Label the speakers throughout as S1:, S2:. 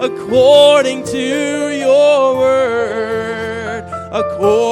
S1: according to your word, according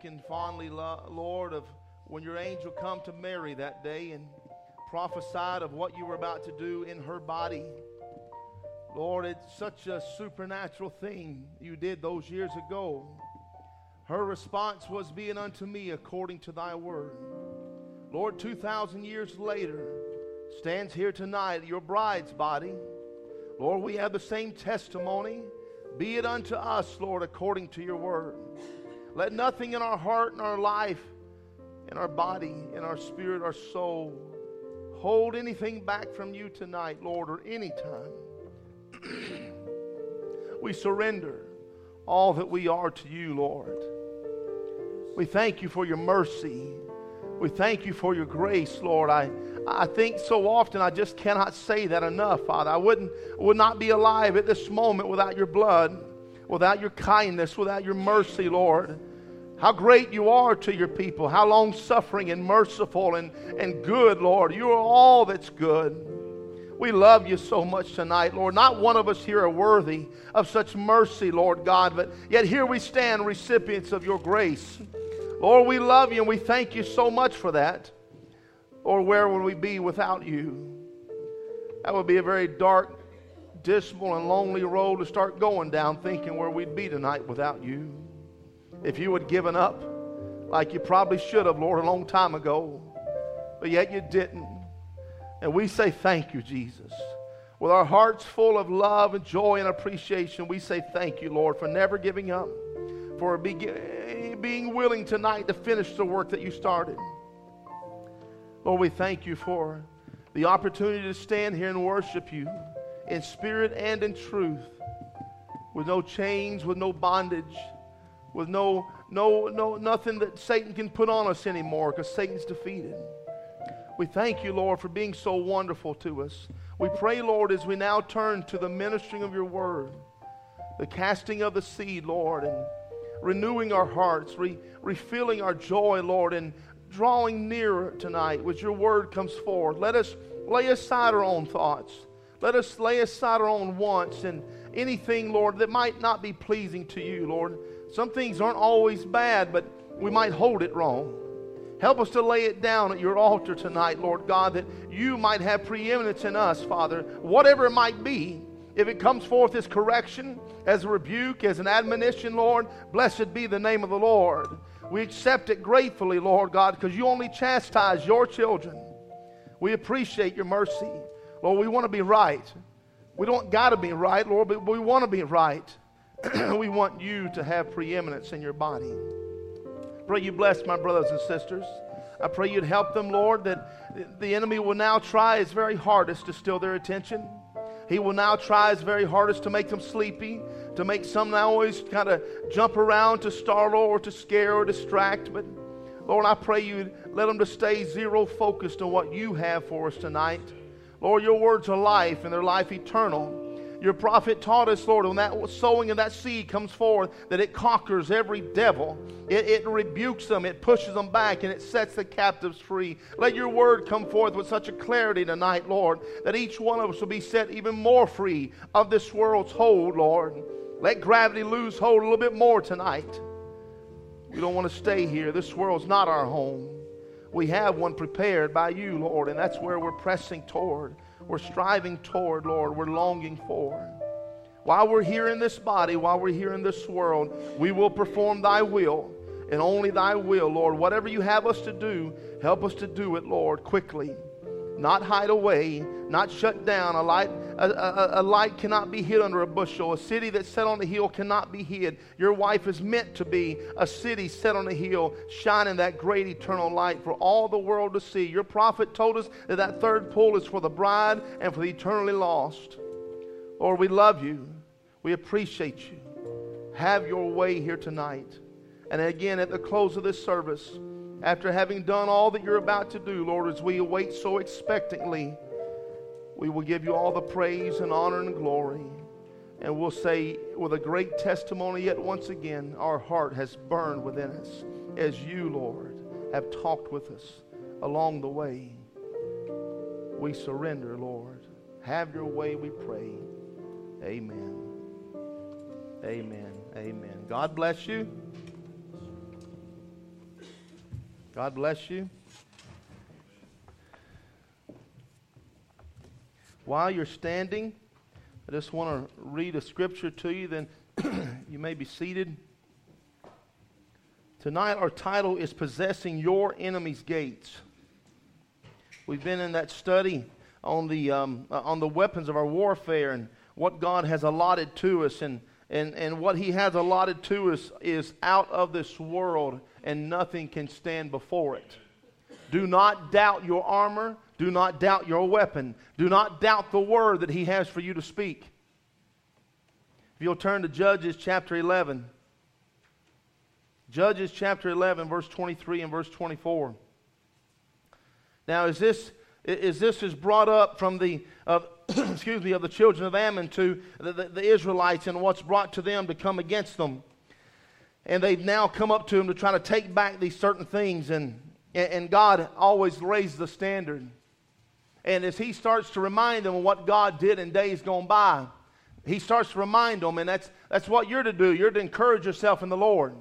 S2: thinking fondly, Lord, of when your angel come to Mary that day and prophesied of what you were about to do in her body. Lord, it's such a supernatural thing you did those years ago. Her response was, being unto me according to thy word. Lord, 2,000 years later, stands here tonight, your bride's body. Lord, we have the same testimony. Be it unto us, Lord, according to your word. Let nothing in our heart, in our life, in our body, in our spirit, our soul, hold anything back from you tonight, Lord, or any time. we surrender all that we are to you, Lord. We thank you for your mercy. We thank you for your grace, Lord. I, I think so often I just cannot say that enough, Father. I wouldn't would not be alive at this moment without your blood, without your kindness, without your mercy, Lord. How great you are to your people, how long suffering and merciful and, and good, Lord. You are all that's good. We love you so much tonight, Lord. Not one of us here are worthy of such mercy, Lord God, but yet here we stand, recipients of your grace. Lord, we love you and we thank you so much for that. Or where would we be without you? That would be a very dark, dismal, and lonely road to start going down, thinking where we'd be tonight without you. If you had given up, like you probably should have, Lord, a long time ago, but yet you didn't. And we say thank you, Jesus. With our hearts full of love and joy and appreciation, we say thank you, Lord, for never giving up, for be- being willing tonight to finish the work that you started. Lord, we thank you for the opportunity to stand here and worship you in spirit and in truth, with no chains, with no bondage, with no, no, no, nothing that Satan can put on us anymore because Satan's defeated. We thank you, Lord, for being so wonderful to us. We pray, Lord, as we now turn to the ministering of your word, the casting of the seed, Lord, and renewing our hearts, re- refilling our joy, Lord, and drawing nearer tonight as your word comes forth. Let us lay aside our own thoughts. Let us lay aside our own wants and anything, Lord, that might not be pleasing to you, Lord. Some things aren't always bad, but we might hold it wrong. Help us to lay it down at your altar tonight, Lord God, that you might have preeminence in us, Father, whatever it might be. If it comes forth as correction, as a rebuke, as an admonition, Lord, blessed be the name of the Lord. We accept it gratefully, Lord God, because you only chastise your children. We appreciate your mercy. Lord, we want to be right. We don't got to be right, Lord, but we want to be right. we want you to have preeminence in your body. Pray you bless my brothers and sisters. I pray you'd help them, Lord, that the enemy will now try his very hardest to steal their attention. He will now try his very hardest to make them sleepy, to make some now always kind of jump around to startle or to scare or distract. But Lord, I pray you let them to stay zero focused on what you have for us tonight. Lord, your words are life and they're life eternal. Your prophet taught us, Lord, when that sowing of that seed comes forth, that it conquers every devil. It, it, rebukes them, it pushes them back, and it sets the captives free. Let your word come forth with such a clarity tonight, Lord, that each one of us will be set even more free of this world's hold, Lord. Let gravity lose hold a little bit more tonight. We don't want to stay here. This world's not our home. We have one prepared by you, Lord, and that's where we're pressing toward. We're striving toward, Lord. We're longing for. While we're here in this body, while we're here in this world, we will perform thy will and only thy will, Lord. Whatever you have us to do, help us to do it, Lord, quickly. Not hide away, not shut down. A light, a, a, a, light cannot be hid under a bushel. A city that's set on a hill cannot be hid. Your wife is meant to be a city set on a hill, shining that great eternal light for all the world to see. Your prophet told us that that third pull is for the bride and for the eternally lost. Lord, we love you. We appreciate you. Have your way here tonight. And again, at the close of this service, after having done all that you're about to do, Lord, as we await so expectantly, we will give you all the praise and honor and glory. And we'll say with a great testimony yet once again, our heart has burned within us as you, Lord, have talked with us along the way. We surrender, Lord. Have your way, we pray. Amen. Amen. Amen. God bless you. God bless you. While you're standing, I just want to read a scripture to you, then you may be seated. Tonight, our title is Possessing Your Enemy's Gates. We've been in that study on the, um, uh, on the weapons of our warfare and what God has allotted to us. And, and, and what He has allotted to us is out of this world and nothing can stand before it. Do not doubt your armor. Do not doubt your weapon. Do not doubt the word that he has for you to speak. If you'll turn to Judges chapter 11. Judges chapter 11, verse 23 and verse 24. Now, is this, is this is brought up from the, uh, excuse me, of the children of Ammon to the, the, the Israelites and what's brought to them to come against them and they've now come up to him to try to take back these certain things. And, and God always raised the standard. And as he starts to remind them of what God did in days gone by, he starts to remind them, and that's, that's what you're to do. You're to encourage yourself in the Lord,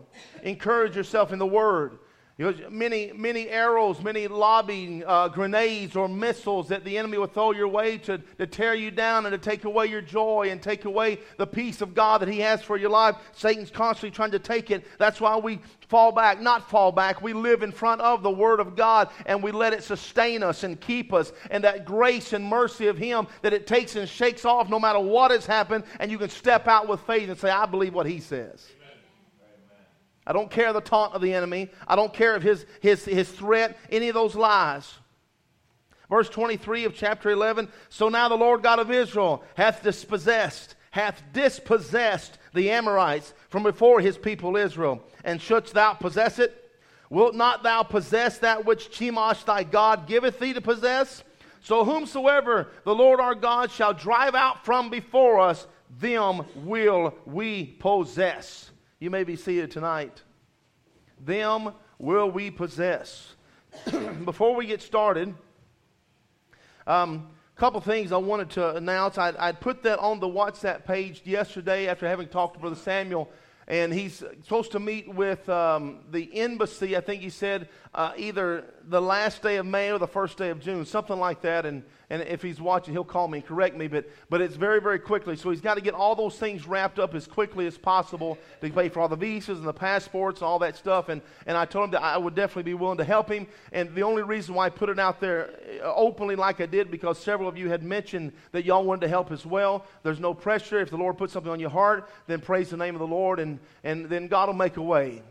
S2: encourage yourself in the Word. Many, many arrows, many lobbing uh, grenades or missiles that the enemy will throw your way to, to tear you down and to take away your joy and take away the peace of God that He has for your life. Satan's constantly trying to take it. That's why we fall back, not fall back. We live in front of the Word of God and we let it sustain us and keep us. And that grace and mercy of Him that it takes and shakes off no matter what has happened. And you can step out with faith and say, I believe what He says. I don't care the taunt of the enemy. I don't care of his, his, his threat, any of those lies. Verse 23 of chapter 11 So now the Lord God of Israel hath dispossessed, hath dispossessed the Amorites from before his people Israel. And shouldst thou possess it? Wilt not thou possess that which Chemosh thy God giveth thee to possess? So whomsoever the Lord our God shall drive out from before us, them will we possess. You may be seated tonight. Them will we possess. Before we get started, a um, couple things I wanted to announce. I'd, I'd, put that on the WhatsApp page yesterday after having talked to Brother Samuel, and he's supposed to meet with um, the embassy. I think he said uh, either the last day of May or the first day of June, something like that. And and if he's watching, he'll call me and correct me, but, but it's very, very quickly. So he's got to get all those things wrapped up as quickly as possible to pay for all the visas and the passports and all that stuff. And, and I told him that I would definitely be willing to help him. And the only reason why I put it out there uh, openly like I did, because several of you had mentioned that y'all wanted to help as well. There's no pressure. If the Lord puts something on your heart, then praise the name of the Lord, and, and then God will make a way.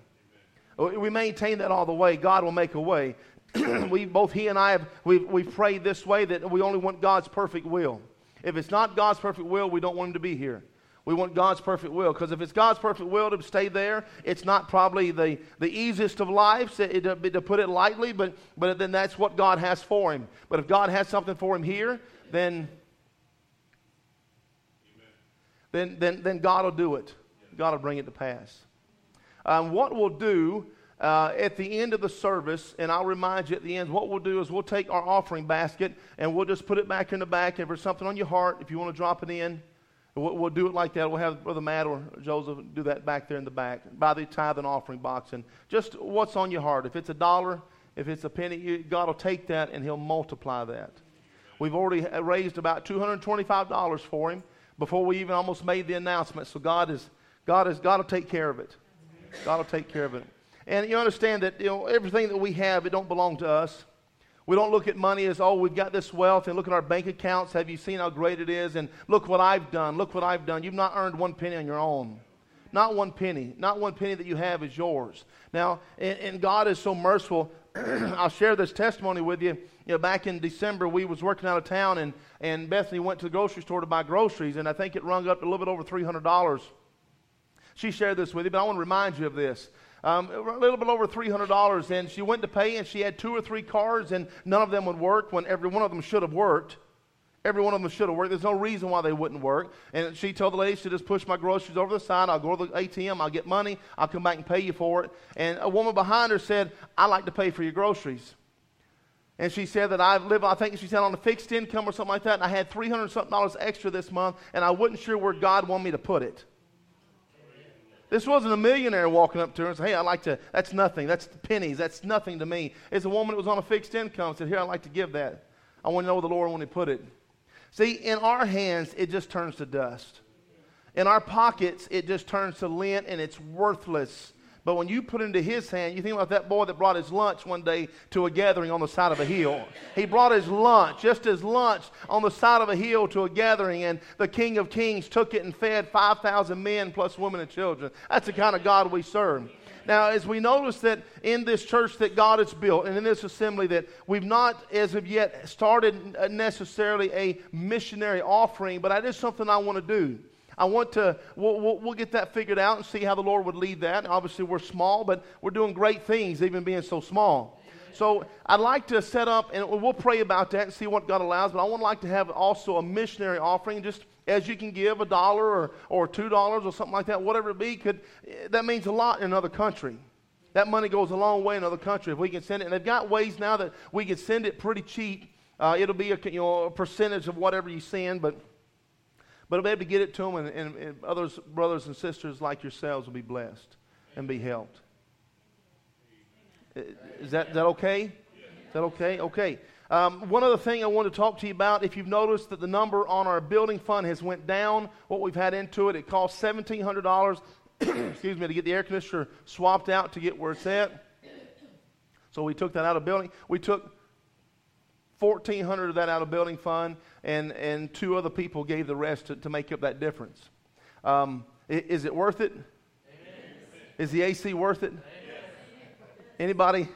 S2: Oh, we maintain that all the way. God will make a way. we both he and I have we've, we've prayed this way that we only want God's perfect will. If it's not God's perfect will, we don't want him to be here. We want God's perfect will because if it's God's perfect will to stay there, it's not probably the, the easiest of lives, to, to put it lightly, but, but then that's what God has for him. But if God has something for him here, then, then, then, then God will do it. God will bring it to pass. Um, what we'll do uh, at the end of the service, and I'll remind you at the end, what we'll do is we'll take our offering basket and we'll just put it back in the back. If there's something on your heart, if you want to drop it in, we'll, we'll do it like that. We'll have Brother Matt or Joseph do that back there in the back by the tithe and offering box. And just what's on your heart. If it's a dollar, If it's a penny, you, God will take that and He'll multiply that. We've already raised about $225 for Him before we even almost made the announcement. So God is, God is, God will take care of it. God will take care of it. And you understand that you know everything that we have, it don't belong to us. We don't look at money as, oh, we've got this wealth and look at our bank accounts. Have you seen how great it is? And look what I've done. Look what I've done. You've not earned one penny on your own. Not one penny. Not one penny that you have is yours. Now, and, and God is so merciful. I'll share this testimony with you. You know, back in December, we was working out of town, and, and Bethany went to the grocery store to buy groceries, and I think it rung up a little bit over $300. She shared this with you, but I want to remind you of this um, a little bit over $300. And she went to pay, and she had two or three cards, and none of them would work when every one of them should have worked. Every one of them should have worked. There's no reason why they wouldn't work. And she told the lady, she just push my groceries over the side. I'll go to the ATM. I'll get money. I'll come back and pay you for it. And a woman behind her said, I like to pay for your groceries. And she said that I live, I think she said on a fixed income or something like that, and I had 300 something dollars extra this month, and I wasn't sure where God wanted me to put it. This wasn't a millionaire walking up to her and saying, Hey, I'd like to, that's nothing. That's pennies. That's nothing to me. It's a woman that was on a fixed income said, Here, I'd like to give that. I want to know the Lord when He put it. See, in our hands, it just turns to dust. In our pockets, it just turns to lint and it's worthless. But when you put it into his hand, you think about that boy that brought his lunch one day to a gathering on the side of a hill. He brought his lunch, just his lunch, on the side of a hill to a gathering, and the King of Kings took it and fed 5,000 men plus women and children. That's the kind of God we serve. Now, as we notice that in this church that God has built and in this assembly that we've not as of yet started necessarily a missionary offering, but that is something I want to do. I want to, we'll, we'll, we'll, get that figured out and see how the Lord would lead that. Obviously, we're small, but we're doing great things, even being so small. So I'd like to set up, and we'll pray about that and see what God allows, but I would like to have also a missionary offering, just as you can give a dollar or, or two dollars or something like that, whatever it be, could, that means a lot in another country. That money goes a long way in another country if we can send it. And they've got ways now that we can send it pretty cheap. Uh, it'll be a, you know, a percentage of whatever you send, but but I'll be able to get it to them, and, and, and others, brothers and sisters like yourselves will be blessed and be helped. Is that, is that okay? Is that okay? Okay. Um, one other thing I want to talk to you about, if you've noticed that the number on our building fund has went down, what we've had into it, it cost $1,700, excuse me, to get the air conditioner swapped out to get where it's at. So we took that out of building. We took 1400 of that out of building fund and, and two other people gave the rest to, to make up that difference. Um, is it worth it? Amen. Is the AC worth it? Amen. Anybody?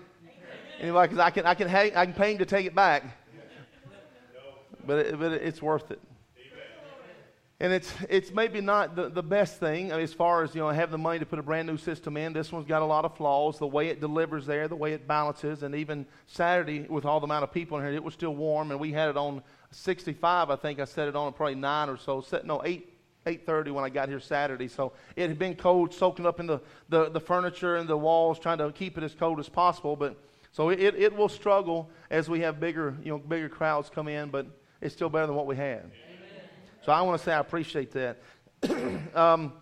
S2: Anybody? Because I can, I, can hang, I can pay him to take it back. But, it, but it's worth it. And it's, it's maybe not the, the best thing as far as, you know, have the money to put a brand new system in. This one's got a lot of flaws. The way it delivers there, the way it balances, and even Saturday with all the amount of people in here, it was still warm, and we had it on 65, I think I set it on probably 9 or so. Set, no, 8, 8.30 when I got here Saturday. So it had been cold, soaking up in the, the, the furniture and the walls, trying to keep it as cold as possible. But so it, it will struggle as we have bigger, you know, bigger crowds come in, but it's still better than what we had. So I want to say I appreciate that. um,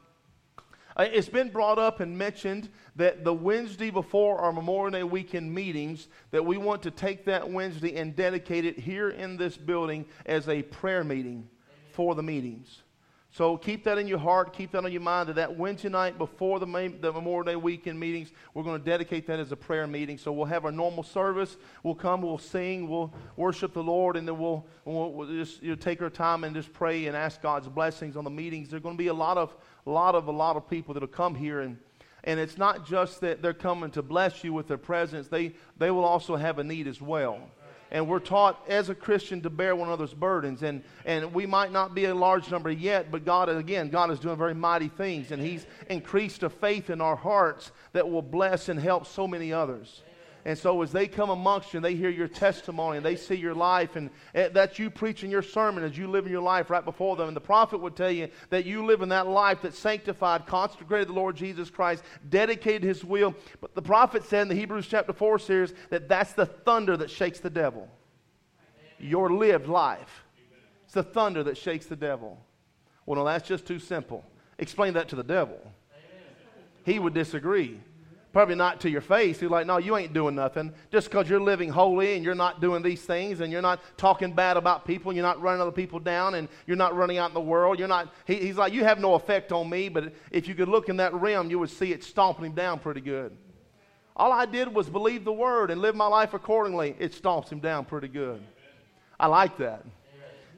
S2: it's been brought up and mentioned that the Wednesday before our Memorial Day weekend meetings, that we want to take that Wednesday and dedicate it here in this building as a prayer meeting for the meetings. So keep that in your heart, keep that on your mind that that Wednesday night before the, the Memorial Day weekend meetings, we're going to dedicate that as a prayer meeting. So we'll have our normal service. We'll come, we'll sing, we'll worship the Lord, and then we'll, we'll, we'll just you know, take our time and just pray and ask God's blessings on the meetings. There's going to be a lot of, a lot of, a lot of people that'll come here and and it's not just that they're coming to bless you with their presence, they, they will also have a need as well and we're taught as a Christian to bear one another's burdens. And, and we might not be a large number yet, but God, again, God is doing very mighty things, and He's increased a faith in our hearts that will bless and help so many others. And so as they come amongst you and they hear your testimony and they see your life and eh, that's you preaching your sermon as you live in your life right before them. And the prophet would tell you that you live in that life that sanctified, consecrated the Lord Jesus Christ, dedicated his will. But the prophet said in the Hebrews chapter 4 series that that's the thunder that shakes the devil. Your lived life. It's the thunder that shakes the devil. Well, no, that's just too simple. Explain that to the devil. He would disagree. Probably not to your face. He's like, no, you ain't doing nothing. Just because you're living holy and you're not doing these things and you're not talking bad about people, and you're not running other people down and you're not running out in the world. You're not, he, he's like, you have no effect on me, but if you could look in that rim, you would see it stomping him down pretty good. All I did was believe the word and live my life accordingly. It stomps him down pretty good. I like that.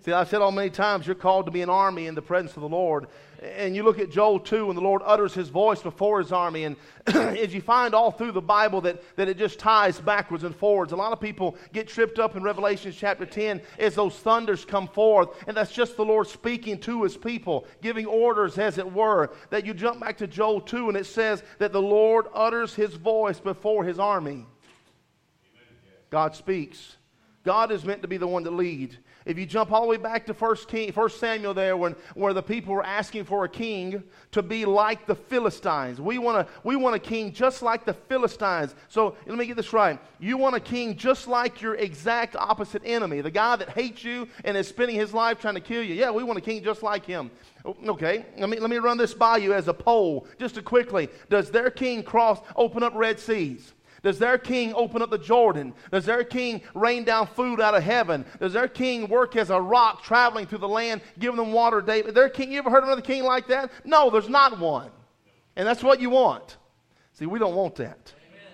S2: See, I've said all many times, you're called to be an army in the presence of the Lord. And you look at Joel 2, and the Lord utters his voice before his army. And as you find all through the Bible that, that it just ties backwards and forwards. A lot of people get tripped up in Revelation chapter 10 as those thunders come forth. And that's just the Lord speaking to his people, giving orders, as it were. That you jump back to Joel 2, and it says that the Lord utters his voice before his army. God speaks. God is meant to be the one to lead. If you jump all the way back to 1, king, 1 Samuel there, when, where the people were asking for a king to be like the Philistines. We want, a, we want a king just like the Philistines. So let me get this right. You want a king just like your exact opposite enemy, the guy that hates you and is spending his life trying to kill you. Yeah, we want a king just like him. Okay, let me, let me run this by you as a poll, just to quickly. Does their king cross, open up Red Seas? Does their king open up the Jordan? Does their king rain down food out of heaven? Does their king work as a rock traveling through the land, giving them water daily? Their king, you ever heard of another king like that? No, there's not one. And that's what you want. See, we don't want that. Amen.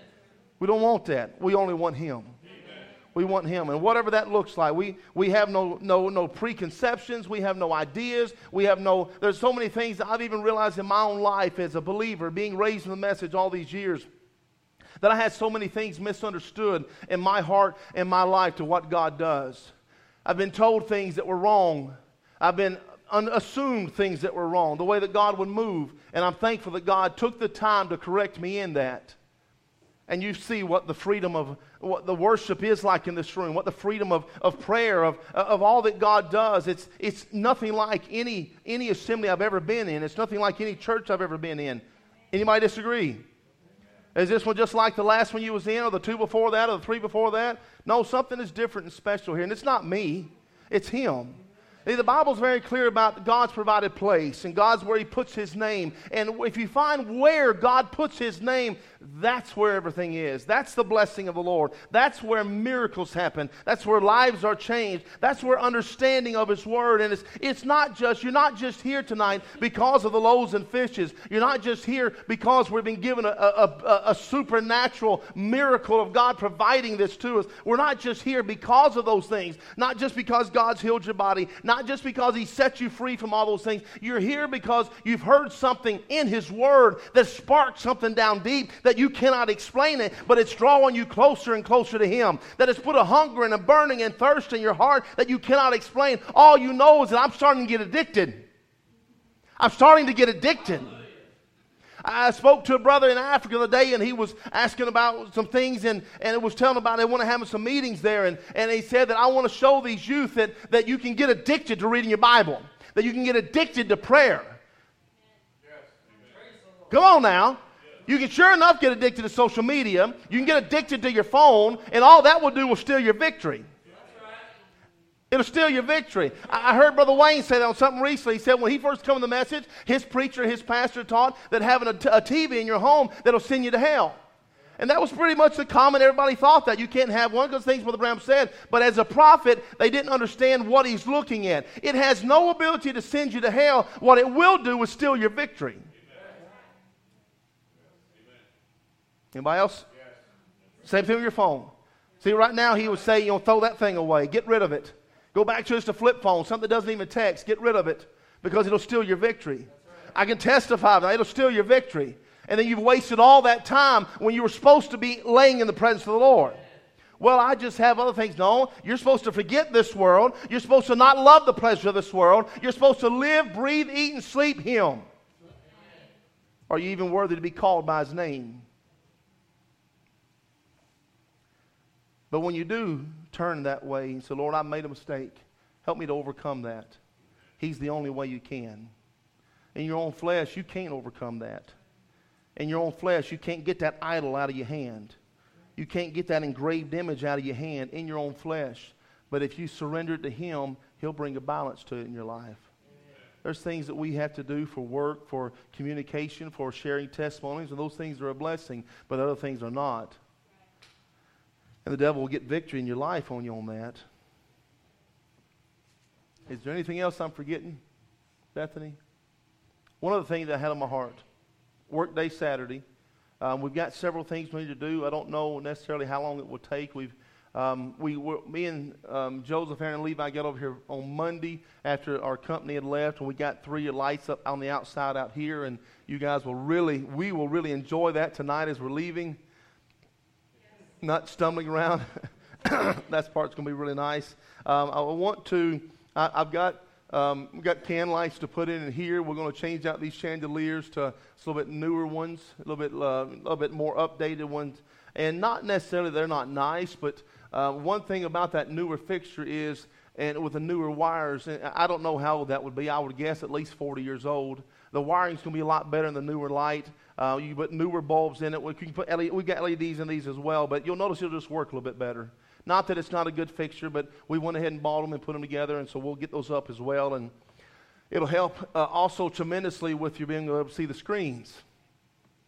S2: We don't want that. We only want him. Amen. We want him. And whatever that looks like, we, we have no, no, no preconceptions. We have no ideas. We have no, there's so many things that I've even realized in my own life as a believer, being raised in the message all these years that I had so many things misunderstood in my heart and my life to what God does. I've been told things that were wrong. I've been assumed things that were wrong, the way that God would move. And I'm thankful that God took the time to correct me in that. And you see what the freedom of what the worship is like in this room, what the freedom of, of prayer, of, of all that God does. It's, it's nothing like any, any assembly I've ever been in. It's nothing like any church I've ever been in. Anybody disagree? Is this one just like the last one you was in, or the two before that, or the three before that? No, something is different and special here. And it's not me, it's Him. The Bible's very clear about God's provided place and God's where He puts His name. And if you find where God puts His name, that's where everything is. That's the blessing of the Lord. That's where miracles happen. That's where lives are changed. That's where understanding of His Word. And it's, it's not just, you're not just here tonight because of the loaves and fishes. You're not just here because we've been given a, a, a, a supernatural miracle of God providing this to us. We're not just here because of those things. Not just because God's healed your body. Not just because He set you free from all those things. You're here because you've heard something in His Word that sparked something down deep that you cannot explain it, but it's drawing you closer and closer to Him. That it's put a hunger and a burning and thirst in your heart that you cannot explain. All you know is that I'm starting to get addicted. I'm starting to get addicted. I spoke to a brother in Africa the other day, and he was asking about some things, and, and it was telling about they want to have some meetings there. And, and he said that I want to show these youth that, that you can get addicted to reading your Bible, that you can get addicted to prayer. Yes. Come on now. You can sure enough get addicted to social media. You can get addicted to your phone, and all that will do will steal your victory. It'll steal your victory. I heard Brother Wayne say that on something recently. He said when he first came to the message, his preacher, his pastor taught that having a, t- a TV in your home that'll send you to hell. And that was pretty much the common. Everybody thought that. You can't have one because things Brother Branham said. But as a prophet, they didn't understand what he's looking at. It has no ability to send you to hell. What it will do is steal your victory. Anybody else? Yes. Same thing with your phone. See, right now he would say, you know, throw that thing away. Get rid of it. Go back to just a flip phone, something that doesn't even text. Get rid of it because it'll steal your victory. Right. I can testify that it'll steal your victory. And then you've wasted all that time when you were supposed to be laying in the presence of the Lord. Well, I just have other things. No, you're supposed to forget this world. You're supposed to not love the pleasure of this world. You're supposed to live, breathe, eat, and sleep Him. Are you even worthy to be called by His name? But when you do turn that way and say, Lord, I made a mistake, help me to overcome that. He's the only way you can. In your own flesh, you can't overcome that. In your own flesh, you can't get that idol out of your hand. You can't get that engraved image out of your hand in your own flesh. But if you surrender it to Him, He'll bring a balance to it in your life. There's things that we have to do for work, for communication, for sharing testimonies, and those things are a blessing, but other things are not. And the devil will get victory in your life on you on that. Is there anything else I'm forgetting, Bethany? One other thing that I had on my heart workday Saturday. Um, we've got several things we need to do. I don't know necessarily how long it will take. We've um, we were, me and um, Joseph, Aaron, and Levi got over here on Monday after our company had left, and we got three lights up on the outside out here. And you guys will really, we will really enjoy that tonight as we're leaving. Not stumbling around. that part's going to be really nice. Um, I want to. I, have got um, we've got can lights to put in, in here. We're going to change out these chandeliers to a little bit newer ones, a little bit, uh, a little bit more updated ones, and not necessarily they're not nice, but uh, one thing about that newer fixture is, and with the newer wires, and I don't know how old that would be. I would guess at least 40 years old. The wiring's going to be a lot better in the newer light. Uh, you put newer bulbs in it. We can put LED, we've got LEDs in these as well, but you'll notice it'll just work a little bit better. Not that it's not a good fixture, but we went ahead and bought them and put them together, and so we'll get those up as well. And it'll help uh, also tremendously with you being able to see the screens.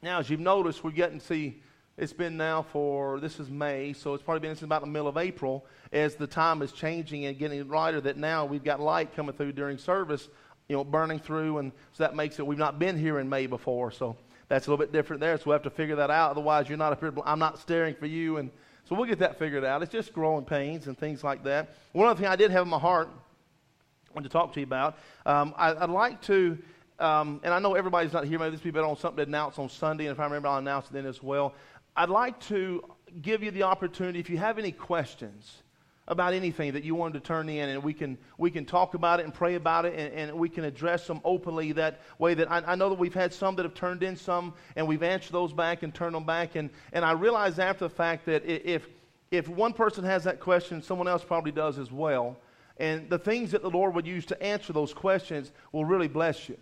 S2: Now, as you've noticed, we're getting to see it's been now for, this is May, so it's probably been since about the middle of April as the time is changing and getting lighter that now we've got light coming through during service, you know, burning through. And so that makes it, we've not been here in May before. So that's a little bit different there. So we'll have to figure that out. Otherwise, you're not I'm not staring for you. And so we'll get that figured out. It's just growing pains and things like that. One other thing I did have in my heart, I wanted to talk to you about, um, I, would like to. Um, and I know everybody's not here. Maybe this will be better on something to announce on Sunday. And if I remember, I'll announce it then as well. I'd like to give you the opportunity, if you have any questions about anything that you wanted to turn in, and we can, we can talk about it and pray about it, and, and we can address them openly that way. That I, I, know that we've had some that have turned in some, and we've answered those back and turned them back. And, and I realize after the fact that if, if one person has that question, someone else probably does as well. And the things that the Lord would use to answer those questions will really bless you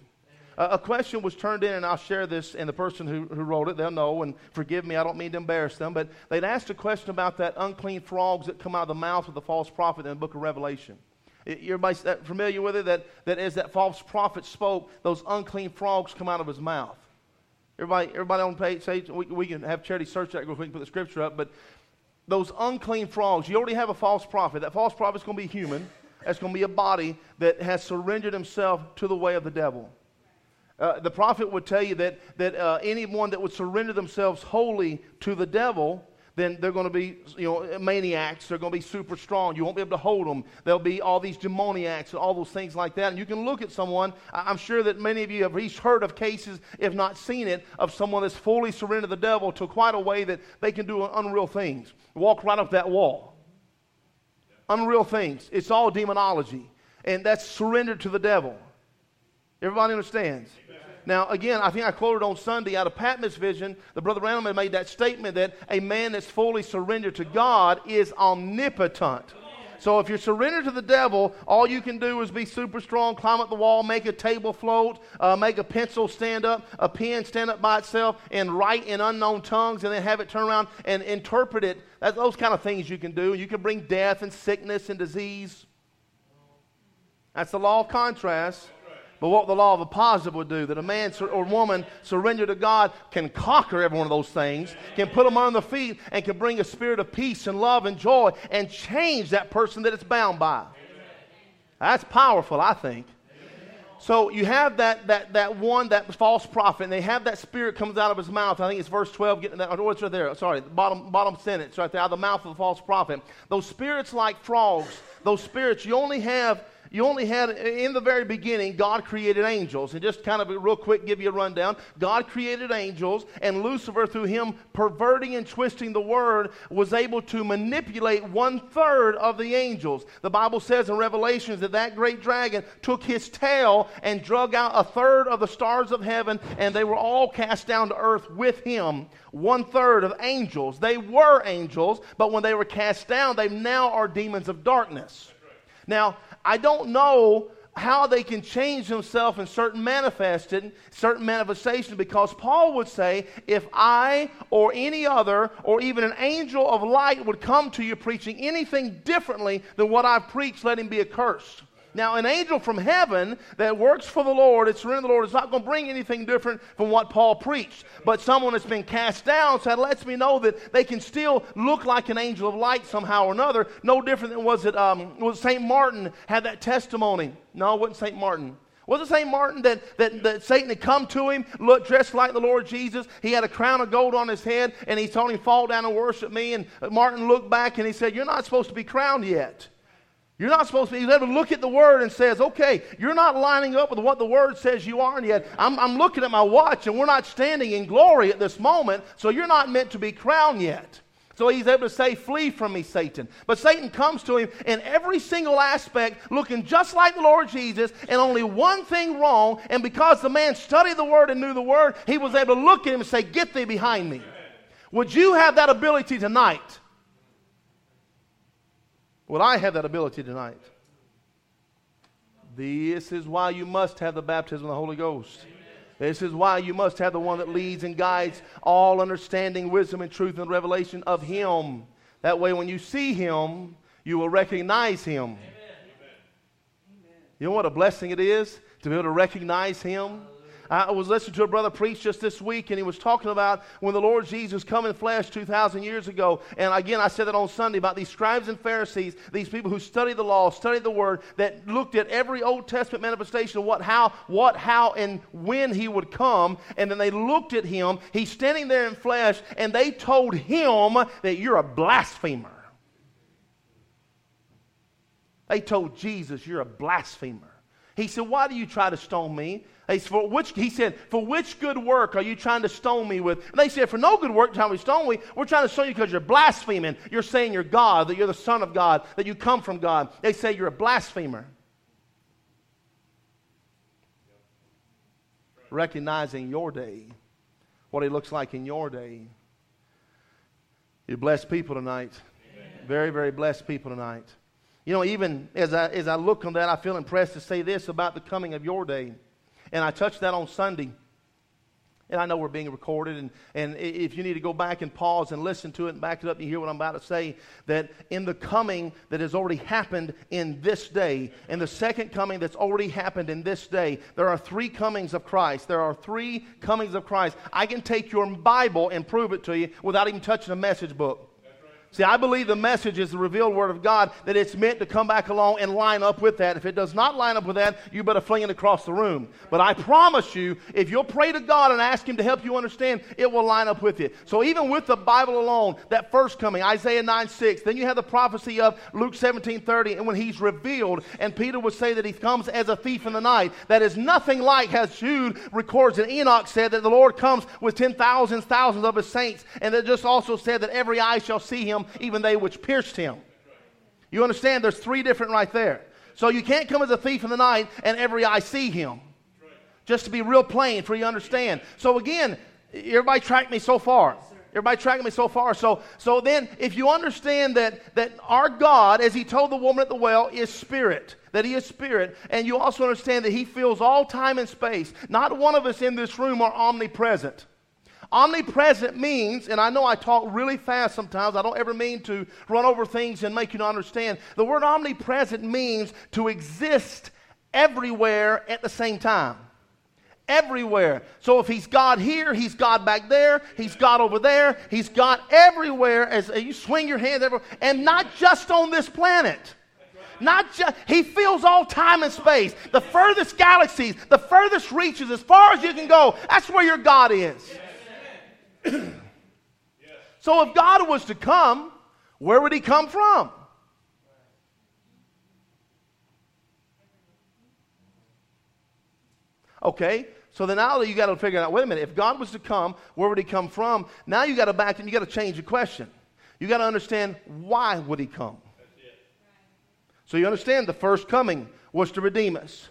S2: a question was turned in, and I'll share this, and the person who, who wrote it, they'll know, and forgive me, I don't mean to embarrass them, but they'd asked a question about that unclean frogs that come out of the mouth of the false prophet in the book of Revelation. Everybody familiar with it? That, that as that false prophet spoke, those unclean frogs come out of his mouth. Everybody, everybody on page, say, we, we can have charity search that real quick, put the scripture up, but those unclean frogs, you already have a false prophet. That false prophet's going to be human. That's going to be a body that has surrendered himself to the way of the devil. Uh, the prophet would tell you that, that uh, anyone that would surrender themselves wholly to the devil, then they're going to be you know, maniacs. They're going to be super strong. You won't be able to hold them. There'll be all these demoniacs and all those things like that. And you can look at someone. I'm sure that many of you have at least heard of cases, if not seen it, of someone that's fully surrendered to the devil to quite a way that they can do unreal things. Walk right up that wall. Unreal things. It's all demonology. And that's surrendered to the devil. Everybody understands? Now, again, I think I quoted on Sunday out of Patmos Vision, the Brother Randall made that statement that a man that's fully surrendered to God is omnipotent. So if you're surrendered to the devil, all you can do is be super strong, climb up the wall, make a table float, uh, make a pencil stand up, a pen stand up by itself, and write in unknown tongues, and then have it turn around and interpret it. That's those kind of things you can do. You can bring death and sickness and disease. That's the law of contrast. But what the law of the positive would do, that a man or woman surrendered to God can conquer every one of those things, can put them on the feet, and can bring a spirit of peace and love and joy and change that person that it's bound by. That's powerful, I think. So you have that, that, that one, that false prophet, and they have that spirit comes out of his mouth. I think it's verse 12, getting that, oh, it's right there. Sorry, bottom, bottom sentence right there, out of the mouth of the false prophet. Those spirits like frogs, those spirits, you only have you only had, in the very beginning, God created angels. And just kind of real quick give you a rundown. God created angels, and Lucifer, through him perverting and twisting the word, was able to manipulate one third of the angels. The Bible says in Revelations that that great dragon took his tail and drug out a third of the stars of heaven, and they were all cast down to earth with him. One third of angels. They were angels, but when they were cast down, they now are demons of darkness. Now, I don't know how they can change themselves in certain manifested, certain manifestations, because Paul would say, if I or any other or even an angel of light would come to you preaching anything differently than what I've preached, let him be accursed. Now, an angel from heaven that works for the Lord, it's surrendered to the Lord, is not going to bring anything different from what Paul preached. But someone that's been cast down, so that lets me know that they can still look like an angel of light somehow or another. No different than was it um, was St. Martin had that testimony. No, it wasn't St. Martin. Was it St. Martin that, that, that Satan had come to him, looked dressed like the Lord Jesus? He had a crown of gold on his head, and he told him, Fall down and worship me. And Martin looked back and he said, You're not supposed to be crowned yet. You're not supposed to be able to look at the word and says, okay, you're not lining up with what the word says you are, yet I'm, I'm looking at my watch and we're not standing in glory at this moment, so you're not meant to be crowned yet. So he's able to say, Flee from me, Satan. But Satan comes to him in every single aspect, looking just like the Lord Jesus, and only one thing wrong. And because the man studied the word and knew the word, he was able to look at him and say, Get thee behind me. Would you have that ability tonight? Would I have that ability tonight? This is why you must have the baptism of the Holy Ghost. This is why you must have the one that leads and guides all understanding, wisdom, and truth and revelation of Him. That way, when you see Him, you will recognize Him. You know what a blessing it is to be able to recognize Him? I was listening to a brother preach just this week, and he was talking about when the Lord Jesus come in flesh 2,000 years ago. And again, I said that on Sunday about these scribes and Pharisees, these people who studied the law, studied the word, that looked at every Old Testament manifestation of what, how, what, how, and when he would come. And then they looked at him. He's standing there in flesh, and they told him that you're a blasphemer. They told Jesus, You're a blasphemer. He said, Why do you try to stone me? He said, for which, he said, For which good work are you trying to stone me with? And they said, For no good work trying to stone me. We're trying to stone you because you're blaspheming. You're saying you're God, that you're the Son of God, that you come from God. They say you're a blasphemer. Recognizing your day, what it looks like in your day. You blessed people tonight. Amen. Very, very blessed people tonight. You know, even as I, as I look on that, I feel impressed to say this about the coming of your day. And I touched that on Sunday. And I know we're being recorded, and, and if you need to go back and pause and listen to it and back it up, you hear what I'm about to say. That in the coming that has already happened in this day, in the second coming that's already happened in this day, there are three comings of Christ. There are three comings of Christ. I can take your Bible and prove it to you without even touching a message book. See, I believe the message is the revealed word of God, that it's meant to come back along and line up with that. If it does not line up with that, you better fling it across the room. But I promise you, if you'll pray to God and ask Him to help you understand, it will line up with it. So even with the Bible alone, that first coming, Isaiah 9 6, then you have the prophecy of Luke 17 30, and when He's revealed, and Peter would say that He comes as a thief in the night, that is nothing like, as Jude records and Enoch said, that the Lord comes with ten thousands, thousands of His saints, and that just also said that every eye shall see Him even they which pierced him. You understand? There's three different right there. So you can't come as a thief in the night and every eye see him. Just to be real plain for you to understand. So again, everybody track me so far. Everybody tracking me so far. So, so then, if you understand that, that our God, as he told the woman at the well, is spirit, that he is spirit, and you also understand that he fills all time and space, not one of us in this room are omnipresent. Omnipresent means, and I know I talk really fast sometimes, I don't ever mean to run over things and make you not understand. The word omnipresent means to exist everywhere at the same time. Everywhere. So if he's God here, he's God back there, he's God over there, he's God everywhere as you swing your hand everywhere, and not just on this planet. Not just, he fills all time and space. The furthest galaxies, the furthest reaches, as far as you can go, that's where your God is. so if God was to come, where would he come from? Okay, so then now you got to figure out wait a minute, if God was to come, where would he come from? Now you got to back and you got to change the question. You got to understand why would he come? So you understand the first coming was to redeem us.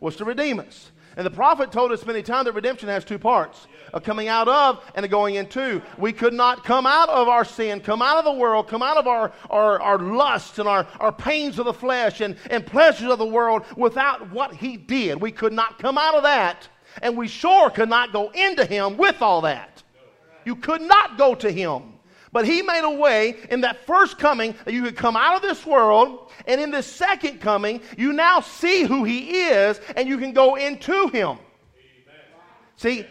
S2: Was to redeem us. And the prophet told us many times that redemption has two parts a coming out of and a going into. We could not come out of our sin, come out of the world, come out of our, our, our lusts and our, our pains of the flesh and, and pleasures of the world without what he did. We could not come out of that. And we sure could not go into him with all that. You could not go to him. But he made a way in that first coming that you could come out of this world, and in this second coming, you now see who he is and you can go into him. Amen. See,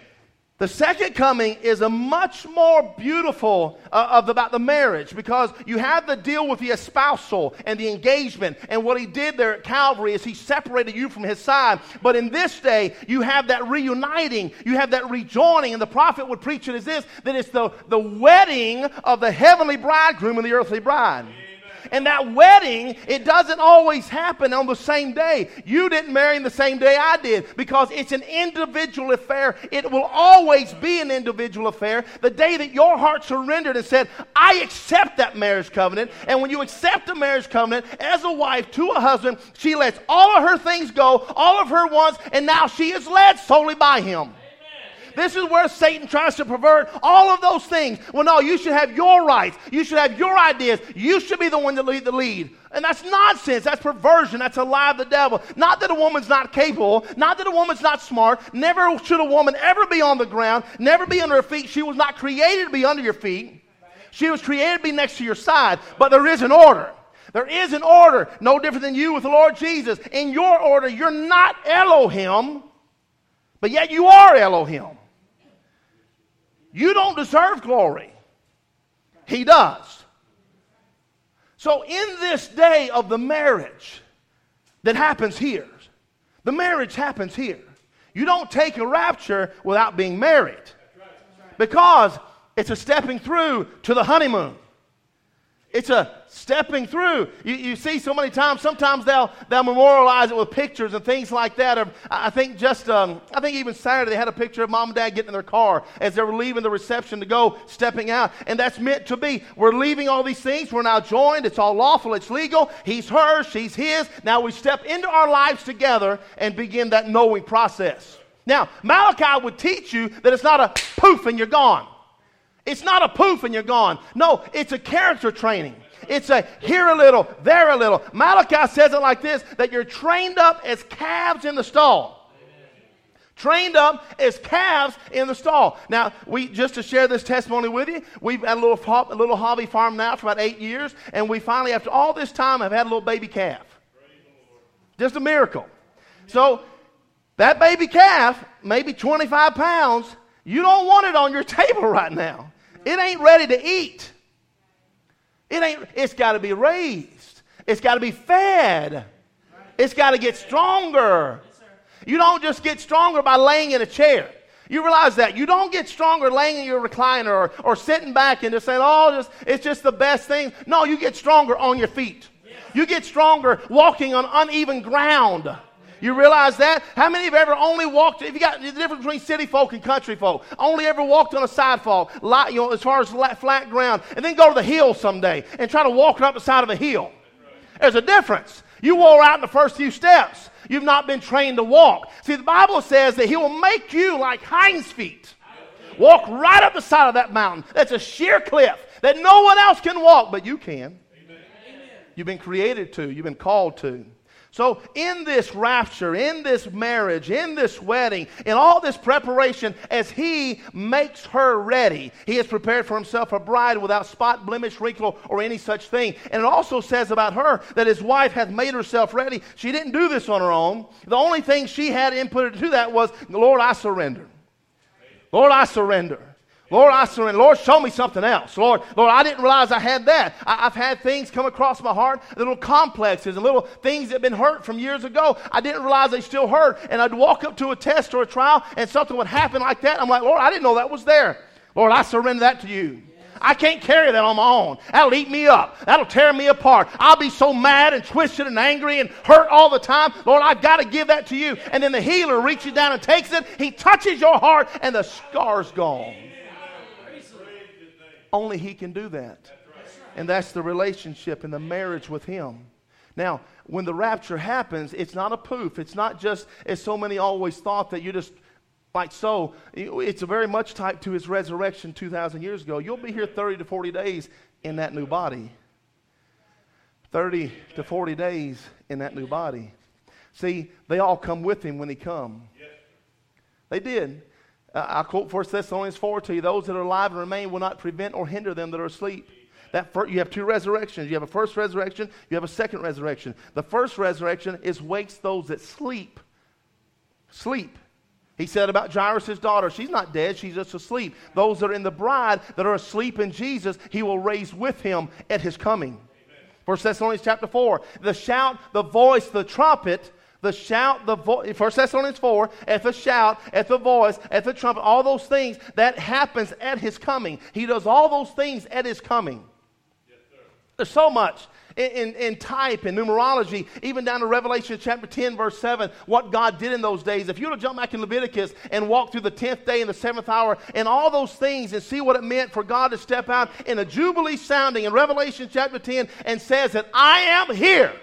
S2: the second coming is a much more beautiful uh, of about the marriage because you have the deal with the espousal and the engagement and what he did there at Calvary is he separated you from his side. But in this day, you have that reuniting, you have that rejoining, and the prophet would preach it as this: that it's the, the wedding of the heavenly bridegroom and the earthly bride. And that wedding, it doesn't always happen on the same day. You didn't marry in the same day I did because it's an individual affair. It will always be an individual affair. The day that your heart surrendered and said, I accept that marriage covenant. And when you accept a marriage covenant as a wife to a husband, she lets all of her things go, all of her wants, and now she is led solely by him. This is where Satan tries to pervert all of those things. Well, no, you should have your rights. You should have your ideas. You should be the one to lead the lead. And that's nonsense. That's perversion. That's a lie of the devil. Not that a woman's not capable. Not that a woman's not smart. Never should a woman ever be on the ground. Never be under her feet. She was not created to be under your feet. She was created to be next to your side. But there is an order. There is an order, no different than you with the Lord Jesus. In your order, you're not Elohim, but yet you are Elohim. You don't deserve glory. He does. So, in this day of the marriage that happens here, the marriage happens here. You don't take a rapture without being married because it's a stepping through to the honeymoon. It's a stepping through. You, you see so many times, sometimes they'll, they'll memorialize it with pictures and things like that. Or, I think just, um, I think even Saturday they had a picture of mom and dad getting in their car as they were leaving the reception to go stepping out. And that's meant to be. We're leaving all these things. We're now joined. It's all lawful. It's legal. He's hers. She's his. Now we step into our lives together and begin that knowing process. Now, Malachi would teach you that it's not a poof and you're gone. It's not a poof and you're gone. No, it's a character training. It's a here a little, there a little. Malachi says it like this that you're trained up as calves in the stall. Trained up as calves in the stall. Now, we just to share this testimony with you, we've had a little, a little hobby farm now for about eight years, and we finally, after all this time, have had a little baby calf. Just a miracle. So, that baby calf, maybe 25 pounds, you don't want it on your table right now. It ain't ready to eat. It ain't, it's got to be raised. It's got to be fed. It's got to get stronger. You don't just get stronger by laying in a chair. You realize that. You don't get stronger laying in your recliner or, or sitting back and just saying, oh, just, it's just the best thing. No, you get stronger on your feet. You get stronger walking on uneven ground. You realize that? How many have ever only walked, if you got the difference between city folk and country folk, only ever walked on a sidewalk, you know, as far as flat ground, and then go to the hill someday and try to walk up the side of a hill? There's a difference. You wore out in the first few steps. You've not been trained to walk. See, the Bible says that He will make you like hinds feet. Walk right up the side of that mountain. That's a sheer cliff that no one else can walk, but you can. Amen. You've been created to, you've been called to. So, in this rapture, in this marriage, in this wedding, in all this preparation, as he makes her ready, he has prepared for himself a bride without spot, blemish, wrinkle, or any such thing. And it also says about her that his wife hath made herself ready. She didn't do this on her own. The only thing she had input to that was, Lord, I surrender. Lord, I surrender. Lord, I surrender. Lord, show me something else. Lord, Lord, I didn't realize I had that. I, have had things come across my heart, little complexes and little things that have been hurt from years ago. I didn't realize they still hurt. And I'd walk up to a test or a trial and something would happen like that. I'm like, Lord, I didn't know that was there. Lord, I surrender that to you. I can't carry that on my own. That'll eat me up. That'll tear me apart. I'll be so mad and twisted and angry and hurt all the time. Lord, I've got to give that to you. And then the healer reaches down and takes it. He touches your heart and the scar's gone. Only He can do that. And that's the relationship and the marriage with Him. Now, when the rapture happens, it's not a poof. It's not just, as so many always thought, that you just, like so, it's very much tied to His resurrection 2,000 years ago. You'll be here 30 to 40 days in that new body. 30 to 40 days in that new body. See, they all come with Him when He come. They did. Uh, I quote 1 Thessalonians 4 to you those that are alive and remain will not prevent or hinder them that are asleep. That first, you have two resurrections. You have a first resurrection, you have a second resurrection. The first resurrection is wakes those that sleep. Sleep. He said about Jairus' daughter, she's not dead, she's just asleep. Those that are in the bride that are asleep in Jesus, he will raise with him at his coming. First Thessalonians chapter 4. The shout, the voice, the trumpet, the shout, the voice, First Thessalonians 4, at the shout, at the voice, at the trumpet, all those things, that happens at his coming. He does all those things at his coming. There's so much in, in, in, type and numerology, even down to Revelation chapter 10, verse 7, what God did in those days. If you were to jump back in Leviticus and walk through the 10th day and the 7th hour and all those things and see what it meant for God to step out in a jubilee sounding in Revelation chapter 10 and says that I am here.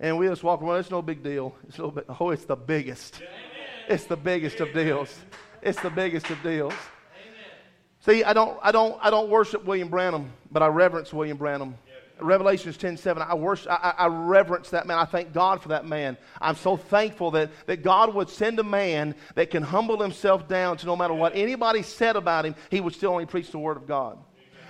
S2: And we just walk around. It's no big deal. It's no big, oh, it's the biggest. Amen. It's the biggest of deals. It's the biggest of deals. See, I don't, I don't, I don't worship William Branham, but I reverence William Branham. Revelations 10 7, I, worship, I, I, reverence that man. I thank God for that man. I'm so thankful that, that God would send a man that can humble himself down to no matter what anybody said about him, he would still only preach the word of God.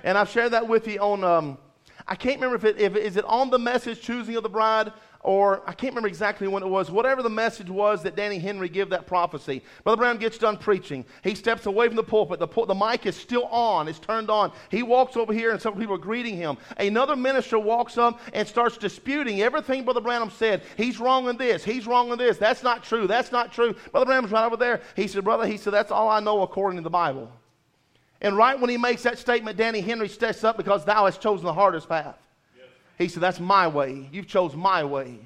S2: And I've shared that with you on, um, I can't remember if it, if is it on the message, Choosing of the Bride, or I can't remember exactly when it was, whatever the message was that Danny Henry gave that prophecy. Brother Branham gets done preaching. He steps away from the pulpit. The, the mic is still on, it's turned on. He walks over here, and some people are greeting him. Another minister walks up and starts disputing everything Brother Branham said. He's wrong in this, he's wrong in this. That's not true, that's not true. Brother Branham's right over there. He said, Brother, he said, that's all I know according to the Bible. And right when he makes that statement, Danny Henry steps up because thou hast chosen the hardest path. He said, That's my way. You've chose my way.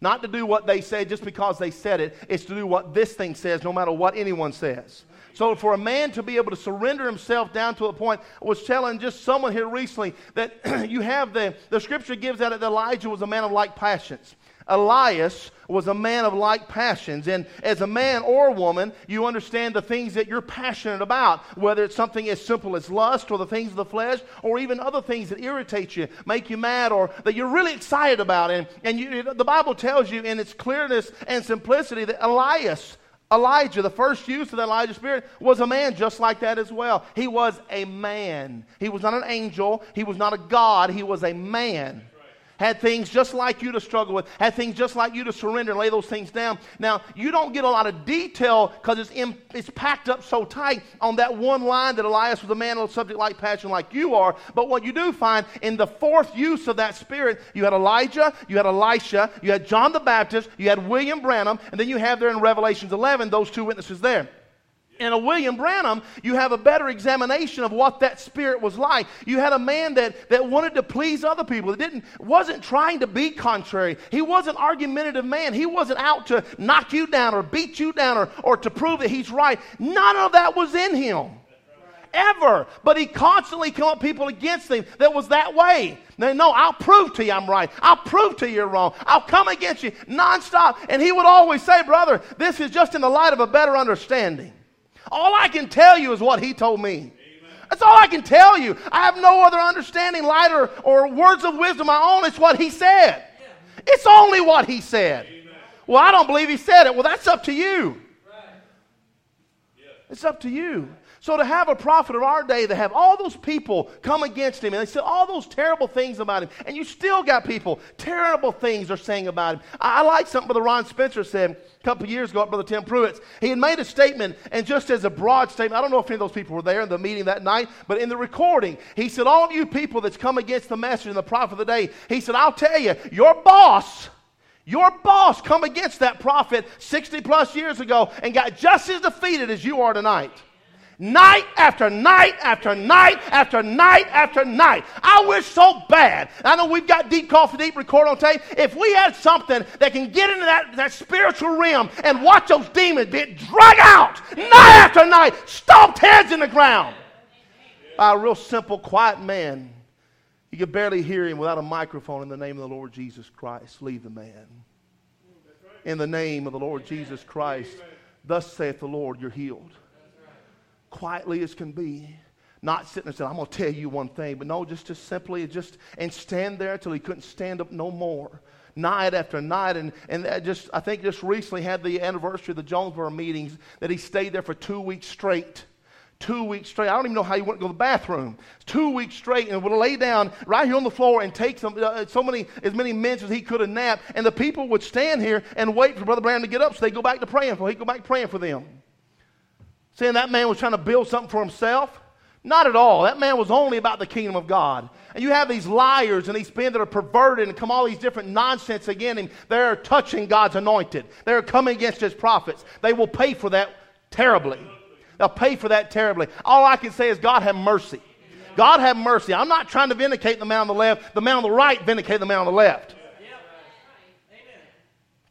S2: Not to do what they said just because they said it, it's to do what this thing says, no matter what anyone says. So, for a man to be able to surrender himself down to a point, I was telling just someone here recently that you have the, the scripture gives out that Elijah was a man of like passions. Elias was a man of like passions. And as a man or a woman, you understand the things that you're passionate about, whether it's something as simple as lust or the things of the flesh, or even other things that irritate you, make you mad, or that you're really excited about. And, and you, the Bible tells you in its clearness and simplicity that Elias, Elijah, the first use of the Elijah spirit, was a man just like that as well. He was a man. He was not an angel. He was not a God. He was a man had things just like you to struggle with, had things just like you to surrender and lay those things down. Now, you don't get a lot of detail because it's, it's packed up so tight on that one line that Elias was a man of a subject like passion like you are. But what you do find in the fourth use of that spirit, you had Elijah, you had Elisha, you had John the Baptist, you had William Branham, and then you have there in Revelations 11 those two witnesses there in a William Branham, you have a better examination of what that spirit was like. You had a man that, that wanted to please other people, that didn't, wasn't trying to be contrary. He was an argumentative man. He wasn't out to knock you down or beat you down or, or to prove that he's right. None of that was in him. Ever. But he constantly came up people against him that was that way. Now, no, I'll prove to you I'm right. I'll prove to you you're wrong. I'll come against you nonstop. And he would always say, brother, this is just in the light of a better understanding. All I can tell you is what he told me. Amen. That's all I can tell you. I have no other understanding, light, or, or words of wisdom my own. It's what he said. Yeah. It's only what he said. Amen. Well, I don't believe he said it. Well, that's up to you. Right. Yeah. It's up to you. So to have a prophet of our day to have all those people come against him and they say all those terrible things about him, and you still got people, terrible things are saying about him. I, I like something Brother Ron Spencer said couple years ago at Brother Tim Pruitt's. He had made a statement, and just as a broad statement, I don't know if any of those people were there in the meeting that night, but in the recording, he said, All you people that's come against the message and the prophet of the day, he said, I'll tell you, your boss. Your boss come against that prophet 60 plus years ago and got just as defeated as you are tonight night after night after night after night after night. I wish so bad. I know we've got Deep Coffee Deep record on tape. If we had something that can get into that, that spiritual realm and watch those demons be drug out night after night, stomped heads in the ground by a real simple, quiet man. You could barely hear him without a microphone in the name of the Lord Jesus Christ. Leave the man. In the name of the Lord Jesus Christ, thus saith the Lord, you're healed quietly as can be. Not sitting there saying, I'm going to tell you one thing, but no, just, just simply just, and stand there until he couldn't stand up no more. night after night. And, and just, I think just recently had the anniversary of the Jonesboro meetings that he stayed there for two weeks straight. Two weeks straight. I don't even know how he went to go to the bathroom. Two weeks straight and would lay down right here on the floor and take some, uh, so many, as many minutes as he could have nap. And the people would stand here and wait for Brother Branham to get up so they go back to praying for He'd go back praying for them. Saying that man was trying to build something for himself. Not at all. That man was only about the kingdom of God. And you have these liars and these men that are perverted and come all these different nonsense again, and they're touching God's anointed. They're coming against his prophets. They will pay for that terribly. They'll pay for that terribly. All I can say is, God have mercy. God have mercy. I'm not trying to vindicate the man on the left. The man on the right vindicate the man on the left.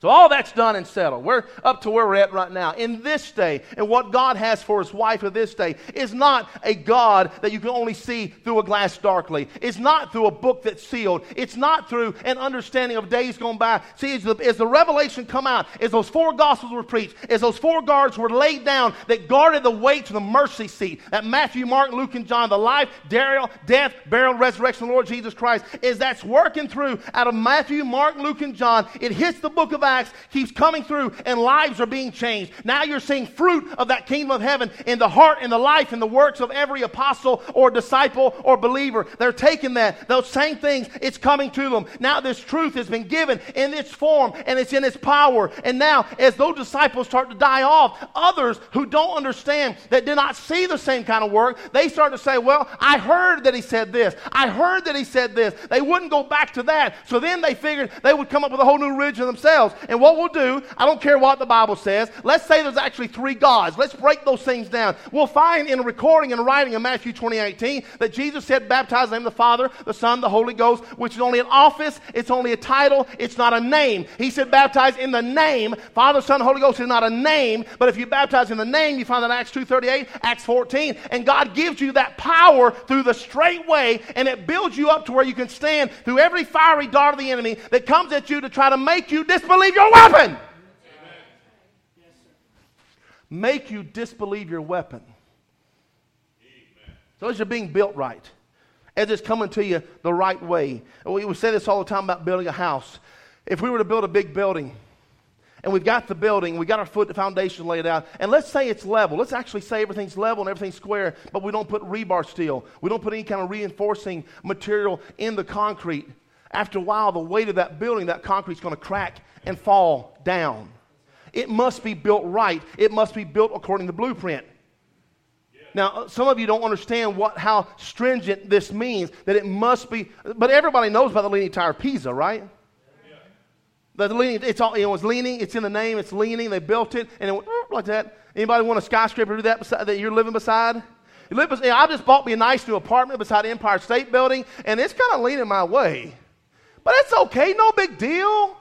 S2: So all that's done and settled. We're up to where we're at right now. In this day, and what God has for his wife of this day is not a God that you can only see through a glass darkly. It's not through a book that's sealed. It's not through an understanding of days gone by. See, as the, as the revelation come out, as those four gospels were preached, as those four guards were laid down that guarded the way to the mercy seat, that Matthew, Mark, Luke, and John, the life, burial, death, burial, resurrection of the Lord Jesus Christ, is that's working through out of Matthew, Mark, Luke, and John. It hits the book of Acts Keeps coming through and lives are being changed. Now you're seeing fruit of that kingdom of heaven in the heart and the life and the works of every apostle or disciple or believer. They're taking that, those same things, it's coming to them. Now this truth has been given in its form and it's in its power. And now, as those disciples start to die off, others who don't understand, that did not see the same kind of work, they start to say, Well, I heard that he said this. I heard that he said this. They wouldn't go back to that. So then they figured they would come up with a whole new religion themselves. And what we'll do, I don't care what the Bible says, let's say there's actually three gods. Let's break those things down. We'll find in recording and writing in Matthew 2018 that Jesus said, baptize in the name of the Father, the Son, the Holy Ghost, which is only an office, it's only a title, it's not a name. He said, baptize in the name. Father, Son, Holy Ghost is not a name, but if you baptize in the name, you find that Acts 2.38, Acts 14, and God gives you that power through the straight way, and it builds you up to where you can stand through every fiery dart of the enemy that comes at you to try to make you disbelieve your weapon. Make you disbelieve your weapon. So as you're being built right, as it's coming to you the right way. We, we say this all the time about building a house. If we were to build a big building, and we've got the building, we got our foot, the foundation laid out, and let's say it's level. Let's actually say everything's level and everything's square, but we don't put rebar steel. We don't put any kind of reinforcing material in the concrete. After a while, the weight of that building, that concrete's going to crack and fall down. It must be built right. It must be built according to the blueprint. Now, uh, some of you don't understand what, how stringent this means, that it must be, but everybody knows about the Leaning Tower of Pisa, right? Yeah. The leaning, it's all, it was leaning, it's in the name, it's leaning, they built it, and it went like that. Anybody want a skyscraper to do that beside, that you're living beside? You live beside, I just bought me a nice new apartment beside Empire State Building, and it's kind of leaning my way. But it's okay, no big deal.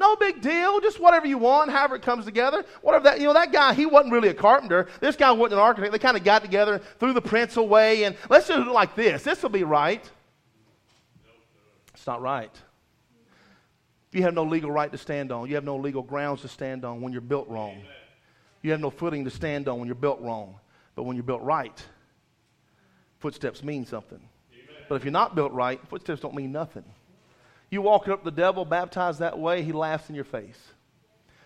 S2: No big deal. Just whatever you want, however it comes together. Whatever that, you know, that guy, he wasn't really a carpenter. This guy wasn't an architect. They kind of got together, threw the prints away, and let's just do it like this. This will be right. It's not right. You have no legal right to stand on. You have no legal grounds to stand on when you're built wrong. You have no footing to stand on when you're built wrong. But when you're built right, footsteps mean something. But if you're not built right, footsteps don't mean nothing. You walk up the devil baptized that way, he laughs in your face.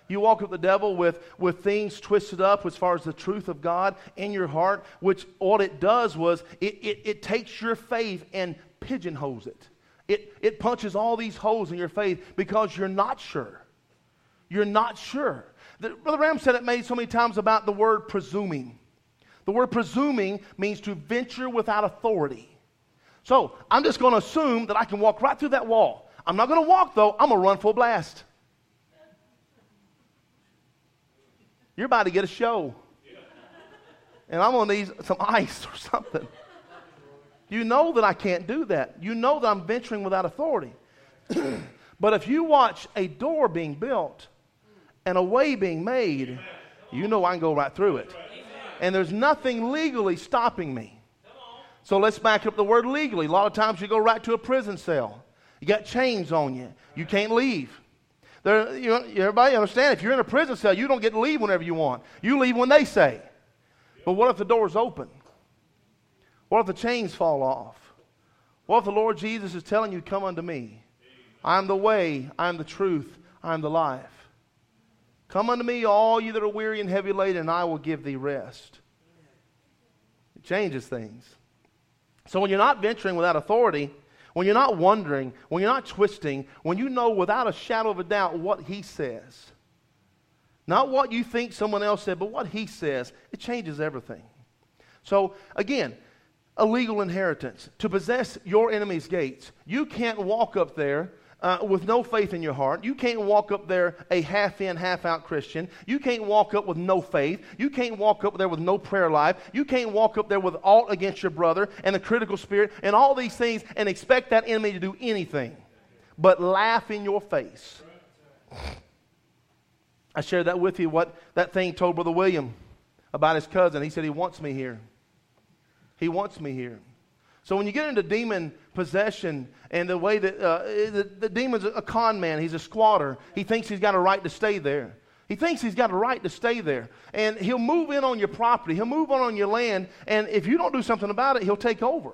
S2: You walk up the devil with, with things twisted up as far as the truth of God in your heart, which all it does was it, it, it takes your faith and pigeonholes it. it. It punches all these holes in your faith because you're not sure. You're not sure. The, Brother Branham said it made so many times about the word presuming. The word presuming means to venture without authority. So I'm just going to assume that I can walk right through that wall. I'm not going to walk, though. I'm going to run full blast. You're about to get a show. And I'm going to need some ice or something. You know that I can't do that. You know that I'm venturing without authority. but if you watch a door being built and a way being made, you know I can go right through it. And there's nothing legally stopping me. So let's back up the word legally. A lot of times you go right to a prison cell. You got chains on you. You can't leave. There, you everybody understand? If you're in a prison cell, you don't get to leave whenever you want. You leave when they say. But what if the door's open? What if the chains fall off? What if the Lord Jesus is telling you, Come unto me? I am the way, I am the truth, I am the life. Come unto me, all you that are weary and heavy laden, and I will give thee rest. It changes things. So when you're not venturing without authority, when you're not wondering, when you're not twisting, when you know without a shadow of a doubt what he says, not what you think someone else said, but what he says, it changes everything. So again, a legal inheritance. To possess your enemy's gates, you can't walk up there uh, with no faith in your heart. You can't walk up there a half in, half out Christian. You can't walk up with no faith. You can't walk up there with no prayer life. You can't walk up there with alt against your brother and a critical spirit and all these things and expect that enemy to do anything but laugh in your face. I shared that with you, what that thing told Brother William about his cousin. He said, He wants me here. He wants me here. So when you get into demon possession and the way that uh, the, the demon's a con man, he's a squatter. He thinks he's got a right to stay there. He thinks he's got a right to stay there. And he'll move in on your property, he'll move on on your land, and if you don't do something about it, he'll take over.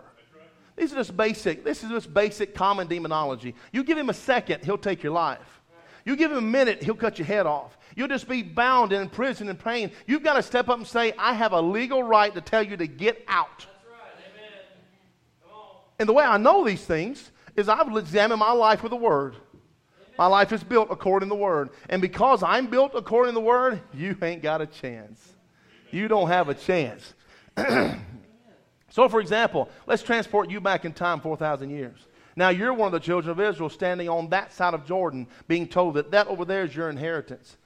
S2: These are just basic, this is just basic common demonology. You give him a second, he'll take your life. You give him a minute, he'll cut your head off. You'll just be bound and in prison and pain. You've got to step up and say, I have a legal right to tell you to get out. And the way I know these things is I will examine my life with the Word. My life is built according to the Word. And because I'm built according to the Word, you ain't got a chance. You don't have a chance. so, for example, let's transport you back in time 4,000 years. Now, you're one of the children of Israel standing on that side of Jordan, being told that that over there is your inheritance.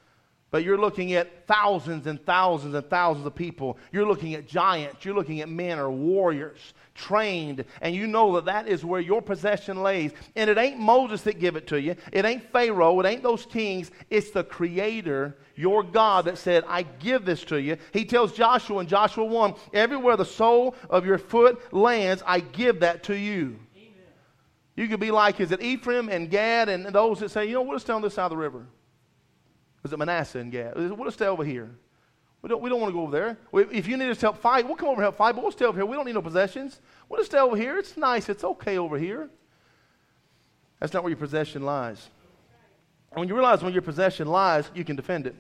S2: But you're looking at thousands and thousands and thousands of people. You're looking at giants. You're looking at men or warriors trained. And you know that that is where your possession lays. And it ain't Moses that give it to you. It ain't Pharaoh. It ain't those kings. It's the Creator, your God, that said, I give this to you. He tells Joshua in Joshua 1, everywhere the sole of your foot lands, I give that to you. Amen. You could be like, is it Ephraim and Gad and those that say, you know, we'll stay on this side of the river. Is it Manasseh and Gad? We'll stay over here. We don't, we don't want to go over there. If you need us to help fight, we'll come over and help fight, but we'll stay over here. We don't need no possessions. We'll just stay over here. It's nice. It's okay over here. That's not where your possession lies. And when you realize when your possession lies, you can defend it.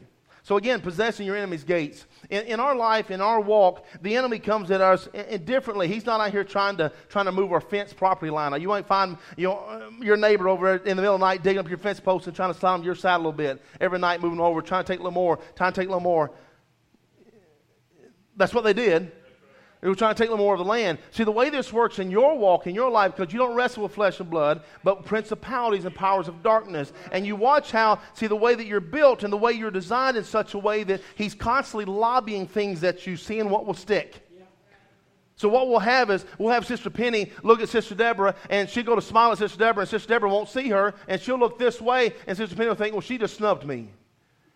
S2: So again, possessing your enemy's gates. In, in, our life, in our walk, the enemy comes at us differently. He's not out here trying to trying to move our fence property line. You might find you know, um, your neighbor over in the middle of the night digging up your fence post and trying to slide your side a little bit. Every night moving over, trying to take a little more, trying to take a little more. That's what they did. They were trying to take a little more of the land. See, the way this works in your walk, in your life, because you don't wrestle with flesh and blood, but principalities and powers of darkness. And you watch how, see, the way that you're built and the way you're designed in such a way that He's constantly lobbying things that you see and what will stick. So what we'll have is we'll have Sister Penny look at Sister Deborah, and she'll go to smile at Sister Deborah, and Sister Deborah won't see her, and she'll look this way, and Sister Penny will think, well, she just snubbed me.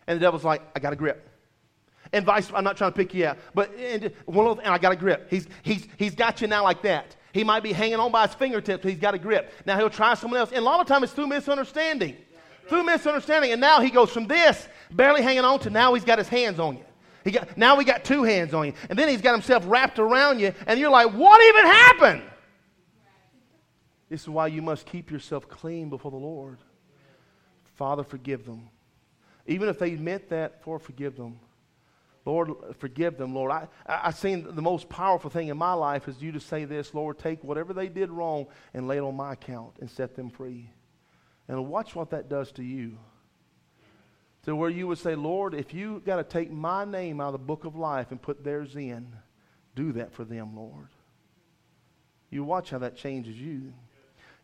S2: And the devil's like, I got a grip. And vice, I'm not trying to pick you out, but and, and I got a grip. He's, he's, he's got you now like that. He might be hanging on by his fingertips, he's got a grip. Now he'll try someone else. And a lot of times it's through misunderstanding. Through misunderstanding. And now he goes from this, barely hanging on, to now he's got his hands on you. He got, now we got two hands on you. And then he's got himself wrapped around you, and you're like, what even happened? This is why you must keep yourself clean before the Lord. Father, forgive them. Even if they admit that, for forgive them. Lord, forgive them, Lord. I, I, I seen the most powerful thing in my life is you to say this, Lord, take whatever they did wrong and lay it on my account and set them free. And watch what that does to you. To where you would say, Lord, if you got to take my name out of the book of life and put theirs in, do that for them, Lord. You watch how that changes you.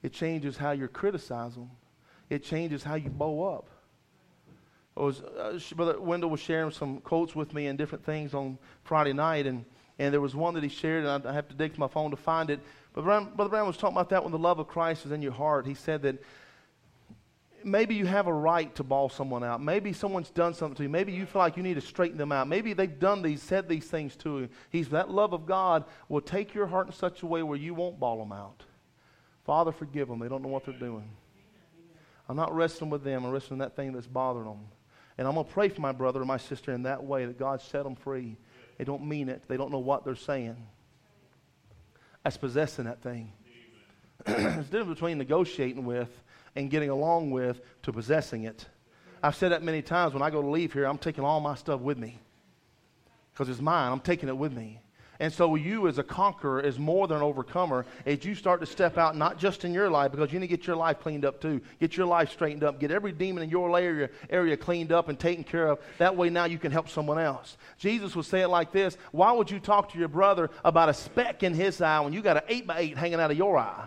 S2: It changes how you criticize them. It changes how you bow up was uh, Brother Wendell was sharing some quotes with me and different things on Friday night, and, and there was one that he shared, and I, I have to dig to my phone to find it. But Brother, Brother Branham was talking about that when the love of Christ is in your heart. He said that maybe you have a right to ball someone out. Maybe someone's done something to you. Maybe you feel like you need to straighten them out. Maybe they've done these, said these things to you. He's that love of God will take your heart in such a way where you won't ball them out. Father, forgive them. They don't know what they're doing. I'm not wrestling with them. I'm wrestling that thing that's bothering them. And I'm going to pray for my brother or my sister in that way that God set them free. They don't mean it, they don't know what they're saying. That's possessing that thing. There's a difference between negotiating with and getting along with to possessing it. I've said that many times. When I go to leave here, I'm taking all my stuff with me because it's mine. I'm taking it with me. And so, you as a conqueror, is more than an overcomer, as you start to step out, not just in your life, because you need to get your life cleaned up too. Get your life straightened up. Get every demon in your area, area cleaned up and taken care of. That way, now you can help someone else. Jesus would say it like this Why would you talk to your brother about a speck in his eye when you got an 8 by 8 hanging out of your eye?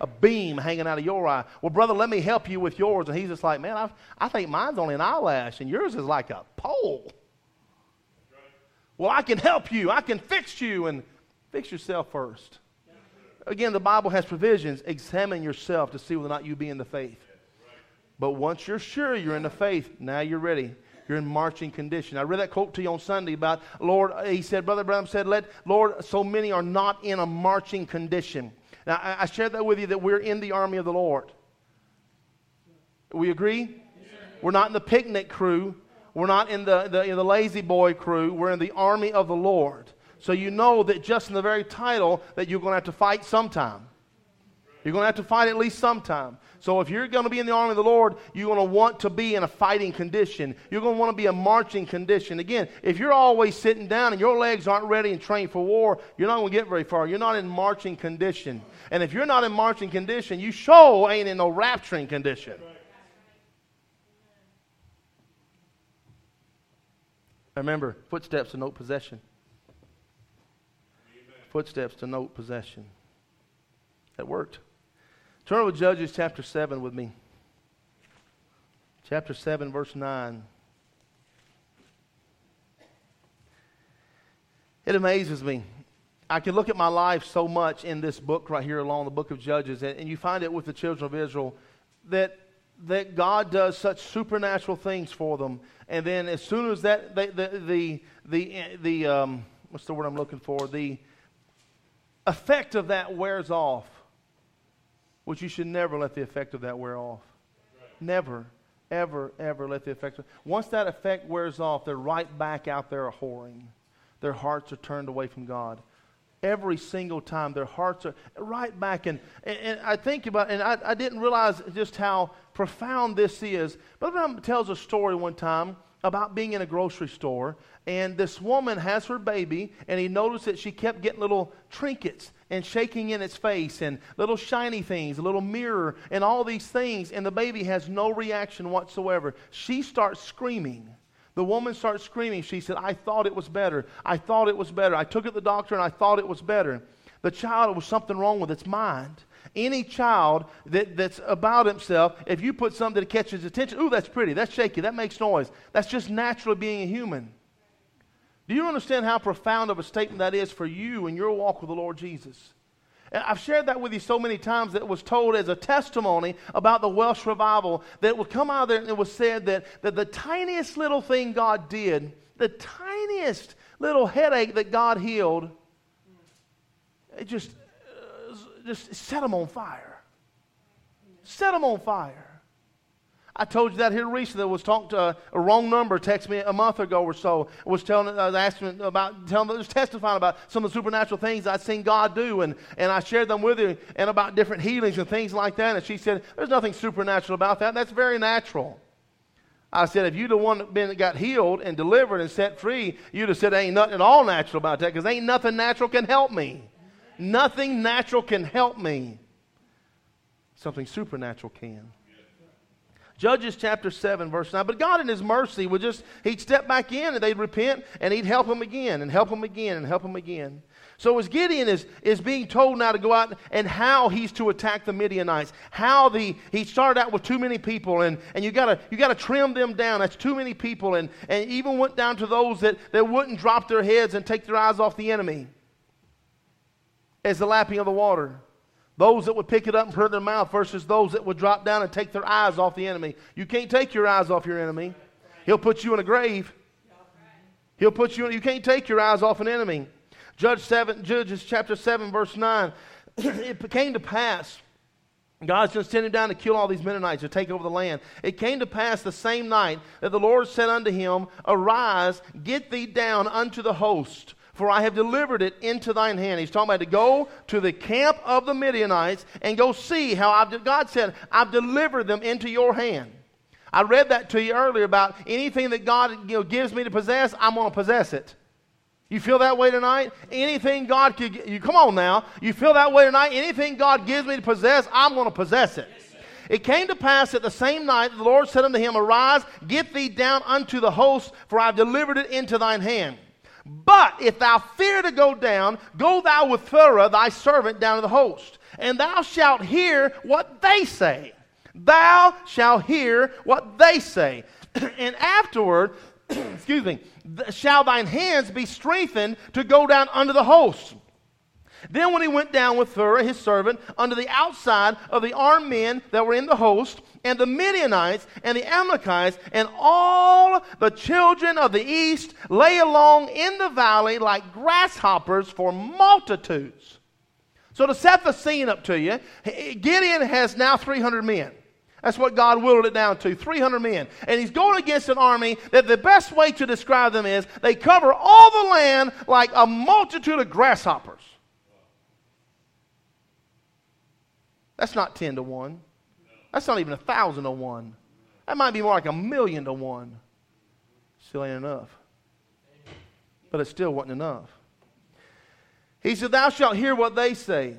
S2: a beam hanging out of your eye. Well, brother, let me help you with yours. And he's just like, man, I, I think mine's only an eyelash, and yours is like a pole. Well, I can help you. I can fix you. And fix yourself first. Again, the Bible has provisions. Examine yourself to see whether or not you be in the faith. But once you're sure you're in the faith, now you're ready. You're in marching condition. I read that quote to you on Sunday about Lord. He said, Brother Branham said, "Let Lord, so many are not in a marching condition." Now, I, I shared that with you that we're in the army of the Lord. We agree? We're not in the picnic crew. We're not in the, the, the lazy boy crew. We're in the army of the Lord. So you know that just in the very title that you're going to have to fight sometime. You're going to have to fight at least sometime. So if you're going to be in the army of the Lord, you're going to want to be in a fighting condition. You're going to want to be a marching condition. Again, if you're always sitting down and your legs aren't ready and trained for war, you're not going to get very far. You're not in marching condition. And if you're not in marching condition, you sure ain't in no rapturing condition. Remember, footsteps denote possession. Footsteps denote possession. That worked. Turn to Judges chapter 7 with me. Chapter 7, verse 9. It amazes me. I can look at my life so much in this book right here along the book of Judges, and you find it with the children of Israel that, that God does such supernatural things for them. And then as soon as that, the, the, the, the, um, what's the word I'm looking for? The effect of that wears off, which you should never let the effect of that wear off. Never, ever, ever let the effect. Once that effect wears off, they're right back out there whoring. Their hearts are turned away from God every single time. Their hearts are right back. And, and, and I think about, and I, I, didn't realize just how profound this is. Brother Branham tells a story one time about being in a grocery store, and this woman has her baby, and he noticed that she kept getting little trinkets and shaking in its face, and little shiny things, a little mirror, and all these things, and the baby has no reaction whatsoever. She starts screaming. The woman starts screaming. She said, I thought it was better. I thought it was better. I took it to the doctor and I thought it was better. The child was something wrong with its mind. Any child that, that's about himself, if you put something that catches attention, ooh, that's pretty, that's shaky, that makes noise. That's just naturally being a human. Do you understand how profound of a statement that is for you in your walk with the Lord Jesus? And I've shared that with you so many times that it was told as a testimony about the Welsh revival that it would come out there and it was said that, that the tiniest little thing God did, the tiniest little headache that God healed, it just, just set them on fire. Set them on fire. I told you that here recently. I was talking to a, a, wrong number. Text me a month ago or so. I was telling, I was asking about, telling, I was testifying about some of the supernatural things I'd seen God do, and, and I shared them with you, and about different healings and things like that. And she said, "There's nothing supernatural about that. That's very natural." I said, if you'd the one that been got healed and delivered and set free, you'd have said, ain't nothing at all natural about that, because ain't nothing natural can help me. Nothing natural can help me. Something supernatural can. Judges chapter 7, verse 9. But God in His mercy would just, He'd step back in and they'd repent and He'd help them again and help them again and help them again. So as Gideon is, is being told now to go out and how he's to attack the Midianites, how the he started out with too many people and, and you gotta you gotta trim them down. That's too many people and, and even went down to those that, that wouldn't drop their heads and take their eyes off the enemy as the lapping of the water. Those that would pick it up and put it in their mouth versus those that would drop down and take their eyes off the enemy. You can't take your eyes off your enemy. He'll put you in a grave. He'll put you in, you can't take your eyes off an enemy. Judge 7, Judges chapter 7, verse 9. it came to pass. God's just sending down to kill all these Midianites to take over the land. It came to pass the same night that the Lord said unto him, Arise, get thee down unto the host for I have delivered it into thine hand. He's talking about to go to the camp of the Midianites and go see how I've, God said, I've delivered them into your hand. I read that to you earlier about anything that God you know, gives me to possess, I'm going to possess it. You feel that way tonight? Anything God could, you come on now. You feel that way tonight? Anything God gives me to possess, I'm going to possess it. It came to pass that the same night the Lord said unto him, Arise, get thee down unto the host, for I have delivered it into thine hand. But if thou fear to go down, go thou with Phurah thy servant down to the host, and thou shalt hear what they say. Thou shalt hear what they say. and afterward, excuse me, shall thine hands be strengthened to go down under the host. Then when he went down with Phurah, his servant, under the outside of the armed men that were in the host, and the Midianites and the Amalekites and all the children of the east lay along in the valley like grasshoppers for multitudes. So to set the scene up to you, Gideon has now 300 men. That's what God whittled it down to 300 men. And he's going against an army that the best way to describe them is they cover all the land like a multitude of grasshoppers. That's not 10 to 1. That's not even a thousand to one. That might be more like a million to one. Still ain't enough. But it still wasn't enough. He said, Thou shalt hear what they say.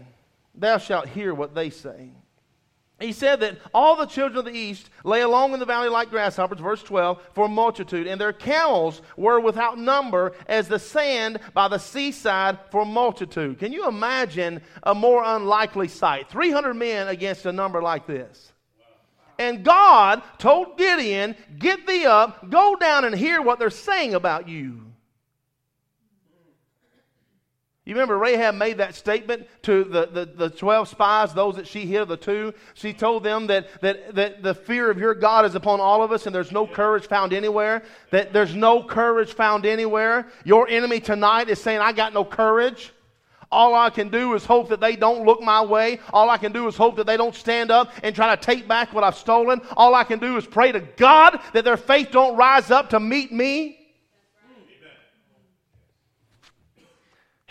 S2: Thou shalt hear what they say. He said that all the children of the east lay along in the valley like grasshoppers, verse 12, for multitude, and their camels were without number as the sand by the seaside for multitude. Can you imagine a more unlikely sight? 300 men against a number like this. And God told Gideon, Get thee up, go down and hear what they're saying about you. You remember Rahab made that statement to the, the, the 12 spies, those that she hid, the two. She told them that, that, that the fear of your God is upon all of us and there's no courage found anywhere. That there's no courage found anywhere. Your enemy tonight is saying, I got no courage. All I can do is hope that they don't look my way. All I can do is hope that they don't stand up and try to take back what I've stolen. All I can do is pray to God that their faith don't rise up to meet me.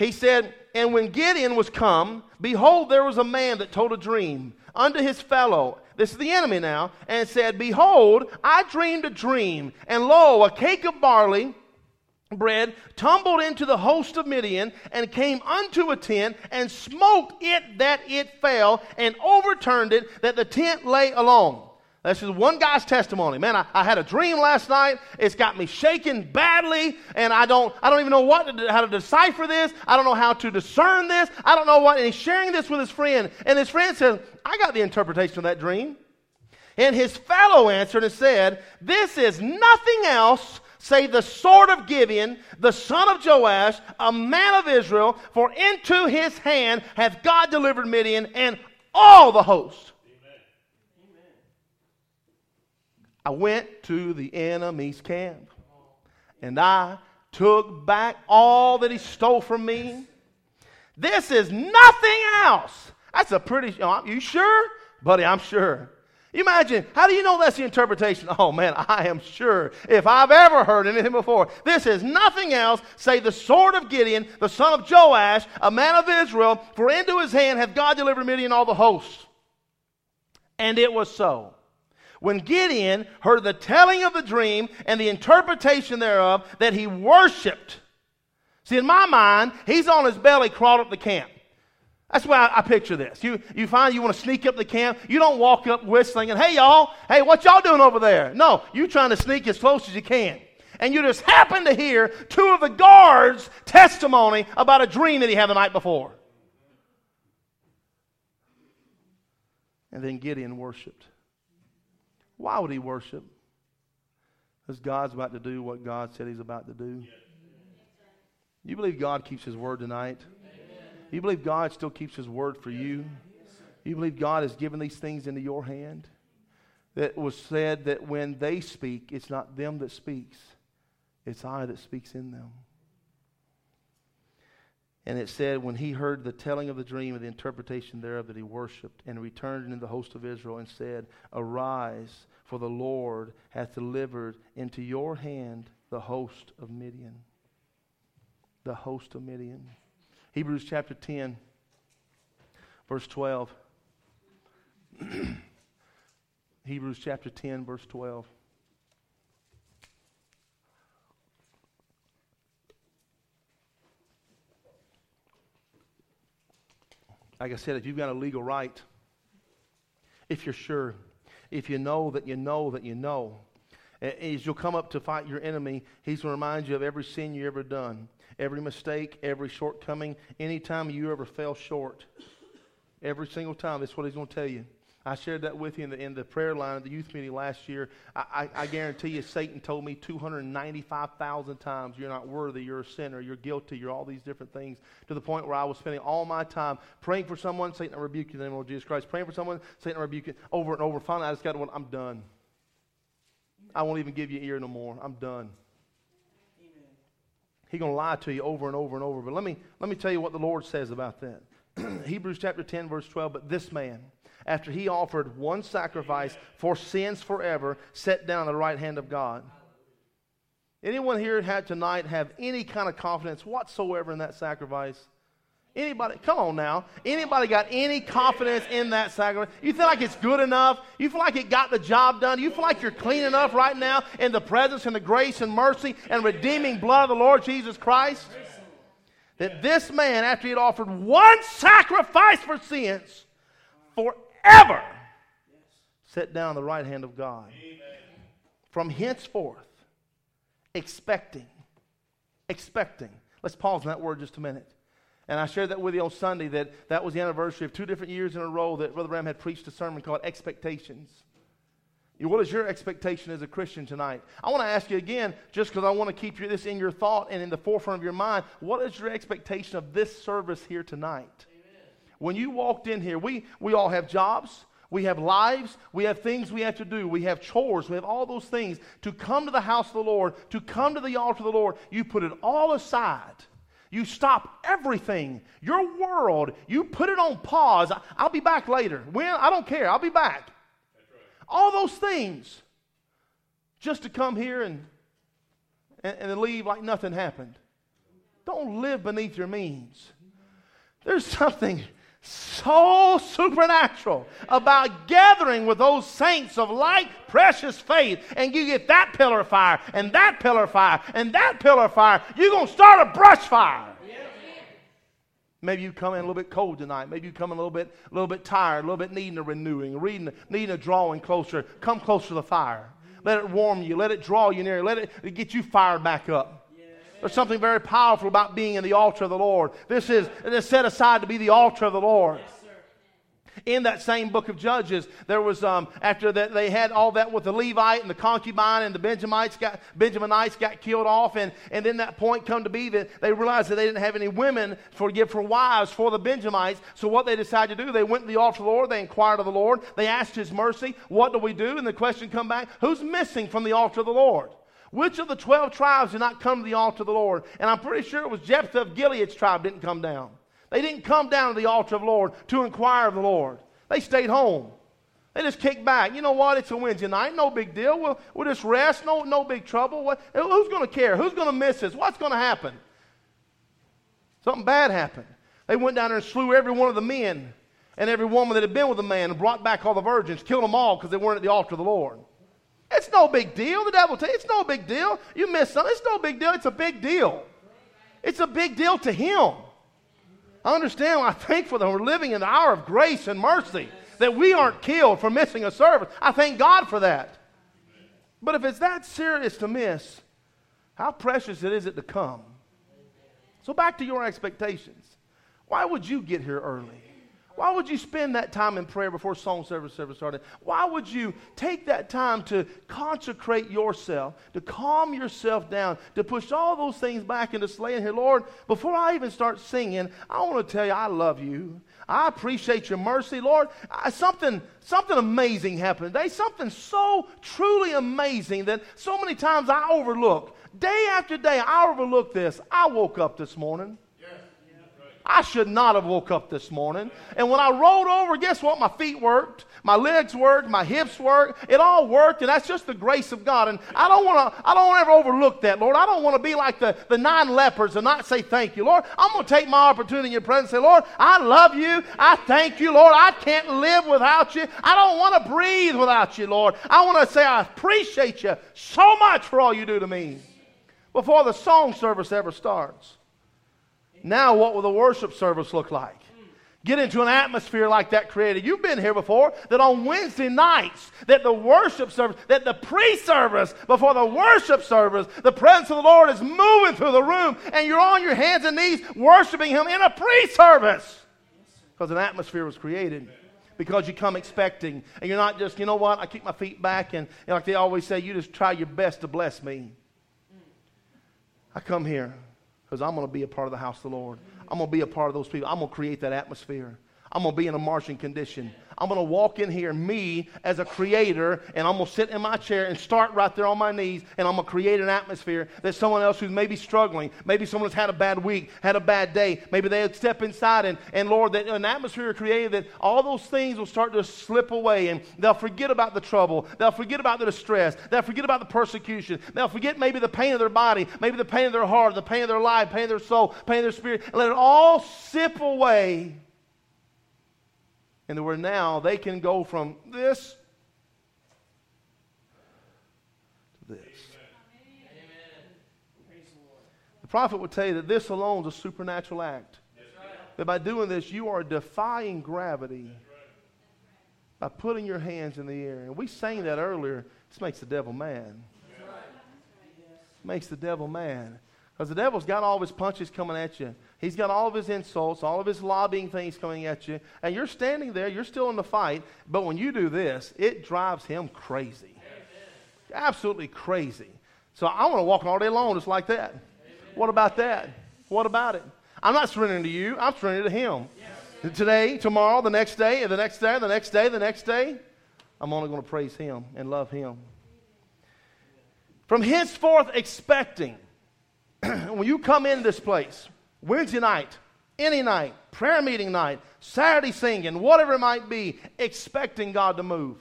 S2: He said, And when Gideon was come, behold, there was a man that told a dream unto his fellow. This is the enemy now, and said, Behold, I dreamed a dream, and lo, a cake of barley bread, tumbled into the host of Midian, and came unto a tent, and smote it that it fell, and overturned it that the tent lay alone. That's just one guy's testimony. Man, I, I, had a dream last night. It's got me shaking badly, and I don't, I don't even know what to, how to decipher this. I don't know how to discern this. I don't know what. And he's sharing this with his friend, and his friend says, "I got the interpretation of that dream." And his fellow answered and said, "This is nothing else Save the sword of Gideon, the son of Joash, a man of Israel, for into his hand hath God delivered Midian and all the host. Amen. I went to the enemy's camp, and I took back all that he stole from me. This is nothing else. That's a pretty, you sure? Buddy, I'm sure. Imagine, how do you know that's the interpretation? Oh man, I am sure if I've ever heard anything before, this is nothing else save the sword of Gideon, the son of Joash, a man of Israel, for into his hand hath God delivered Midian all the hosts. And it was so. When Gideon heard the telling of the dream and the interpretation thereof, that he worshiped. See, in my mind, he's on his belly, crawled up the camp. That's why I, I, picture this. You, you find you want to sneak up the camp. You don't walk up whistling and, hey, y'all, hey, what y'all doing over there? No, you trying to sneak as close as you can. And you just happen to hear two of the guards' testimony about a dream that he had the night before. And then Gideon worshiped. Why would he worship? Because God's about to do what God said he's about to do. You believe God keeps his word tonight? You believe God still keeps His word for you? You believe God has given these things into your hand? That was said that when they speak, it's not them that speaks, it's I that speaks in them. And it said, when he heard the telling of the dream and the interpretation thereof, that he worshipped and returned into the host of Israel and said, Arise, for the Lord hath delivered into your hand the host of Midian. the host of Midian. Hebrews chapter 10, verse 12. Hebrews chapter 10, verse 12. Like I said, if you've got a legal right, if you're sure, if you know that you know that you know, as you'll come up to fight your enemy, he's going to remind you of every sin you ever done, every mistake, every shortcoming, anytime you ever fell short. Every single time, that's what he's going to tell you. I shared that with you in the, in the prayer line at the youth meeting last year. I, I, I guarantee you, Satan told me 295,000 times, You're not worthy, you're a sinner, you're guilty, you're all these different things, to the point where I was spending all my time praying for someone, Satan, I rebuke you in the name of Jesus Christ, praying for someone, Satan, I rebuke you, over and over. Finally, I just got to, I'm done. I won't even give you ear no more. I'm done. He's going to lie to you over and over and over. But let me, let me tell you what the Lord says about that. Hebrews chapter 10, verse 12. But this man, after he offered one sacrifice for sins forever, sat down at the right hand of God. Anyone here had tonight have any kind of confidence whatsoever in that sacrifice? Anybody, come on now. Anybody got any confidence in that sacrifice? You feel like it's good enough? You feel like it got the job done? You feel like you're clean enough right now in the presence and the grace and mercy and redeeming blood of the Lord Jesus Christ? That this man, after he had offered one sacrifice for sins, forever sit down the right hand of God. From henceforth, expecting, expecting. Let's pause on that word just a minute. And I shared that with you on Sunday that that was the anniversary of two different years in a row that Brother Branham had preached a sermon called Expectations. What is your expectation as a Christian tonight? I want to ask you again, just because I want to keep this in your thought and in the forefront of your mind, what is your expectation of this service here tonight? When you walked in here, we, we all have jobs, we have lives, we have things we have to do, we have chores, we have all those things. To come to the house of the Lord, to come to the altar of the Lord, you put it all aside you stop everything, your world, you put it on pause. I'll be back later. When? I don't care. I'll be back. All those things just to come here and, and, and leave like nothing happened. Don't live beneath your means. There's something so supernatural about gathering with those saints of light, precious faith, and you get that pillar of fire, and that pillar of fire, and that pillar of fire. You're going to start a brush fire. Maybe you come in a little bit cold tonight. Maybe you come in a little bit, a little bit tired, a little bit needing a renewing, reading, needing a drawing closer. Come closer to the fire. Let it warm you. Let it draw you near. Let it get you fired back up. There's something very powerful about being in the altar of the Lord. This is, it is set aside to be the altar of the Lord. In that same book of Judges, there was um, after that they had all that with the Levite and the concubine and the Benjamites got Benjaminites got killed off, and, and then that point come to be that they realized that they didn't have any women for give for wives for the Benjamites. So what they decided to do, they went to the altar of the Lord, they inquired of the Lord, they asked His mercy, what do we do? And the question come back, who's missing from the altar of the Lord? Which of the 12 tribes did not come to the altar of the Lord? And I'm pretty sure it was Jephthah of Gilead's tribe didn't come down. They didn't come down to the altar of the Lord to inquire of the Lord. They stayed home. They just kicked back. You know what? It's a Wednesday night. No big deal. We'll, we'll just rest. No, no big trouble. What, who's going to care? Who's going to miss this? What's going to happen? Something bad happened. They went down there and slew every one of the men and every woman that had been with the man and brought back all the virgins, killed them all because they weren't at the altar of the Lord. It's no big deal. The devil tell you it's no big deal. You miss something. It's no big deal. It's a big deal. It's a big deal to him. I understand. I'm thankful that we're living in the hour of grace and mercy, that we aren't killed for missing a service. I thank God for that. But if it's that serious to miss, how precious it is it to come. So back to your expectations. Why would you get here early? Why would you spend that time in prayer before song service service started? Why would you take that time to consecrate yourself, to calm yourself down, to push all those things back into slaying here? Lord, before I even start singing, I want to tell you I love you. I appreciate your mercy, Lord. I, something, something amazing happened today. Something so truly amazing that so many times I overlook. Day after day, I overlook this. I woke up this morning. I should not have woke up this morning. And when I rolled over, guess what? My feet worked, my legs worked, my hips worked. It all worked, and that's just the grace of God. And I don't want to, I don't ever overlook that, Lord. I don't want to be like the, the nine lepers and not say thank you, Lord. I'm going to take my opportunity in your presence and say, Lord, I love you. I thank you, Lord. I can't live without you. I don't want to breathe without you, Lord. I want to say I appreciate you so much for all you do to me before the song service ever starts. Now, what will the worship service look like? Get into an atmosphere like that created. You've been here before that on Wednesday nights, that the worship service, that the pre service before the worship service, the presence of the Lord is moving through the room and you're on your hands and knees worshiping Him in a pre service. Because an atmosphere was created. Because you come expecting. And you're not just, you know what, I keep my feet back and, and like they always say, you just try your best to bless me. I come here because I'm going to be a part of the house of the Lord. I'm going to be a part of those people. I'm going to create that atmosphere. I'm going to be in a marching condition. I'm going to walk in here, me as a creator, and I'm going to sit in my chair and start right there on my knees, and I'm going to create an atmosphere that someone else who's maybe struggling, maybe someone has had a bad week, had a bad day, maybe they'll step inside, and, and Lord, that an atmosphere created that all those things will start to slip away, and they'll forget about the trouble, they'll forget about the distress, they'll forget about the persecution, they'll forget maybe the pain of their body, maybe the pain of their heart, the pain of their life, pain of their soul, pain of their spirit, and let it all sip away and where now they can go from this to this. The prophet would tell you that this alone is a supernatural act. That by doing this, you are defying gravity by putting your hands in the air. And we sang that earlier. This makes the devil mad. Makes the devil mad. Because the devil's got all his punches coming at you. He's got all of his insults, all of his lobbying things coming at you. And you're standing there, you're still in the fight. But when you do this, it drives him crazy. Absolutely crazy. So I want to walk all day long just like that. What about that? What about it? I'm not surrendering to you, I'm surrendering to him. Today, tomorrow, the next day, the next day, the next day, the next day, I'm only going to praise him and love him. From henceforth, expecting when you come in this place, Wednesday night, any night, prayer meeting night, Saturday singing, whatever it might be, expecting God to move.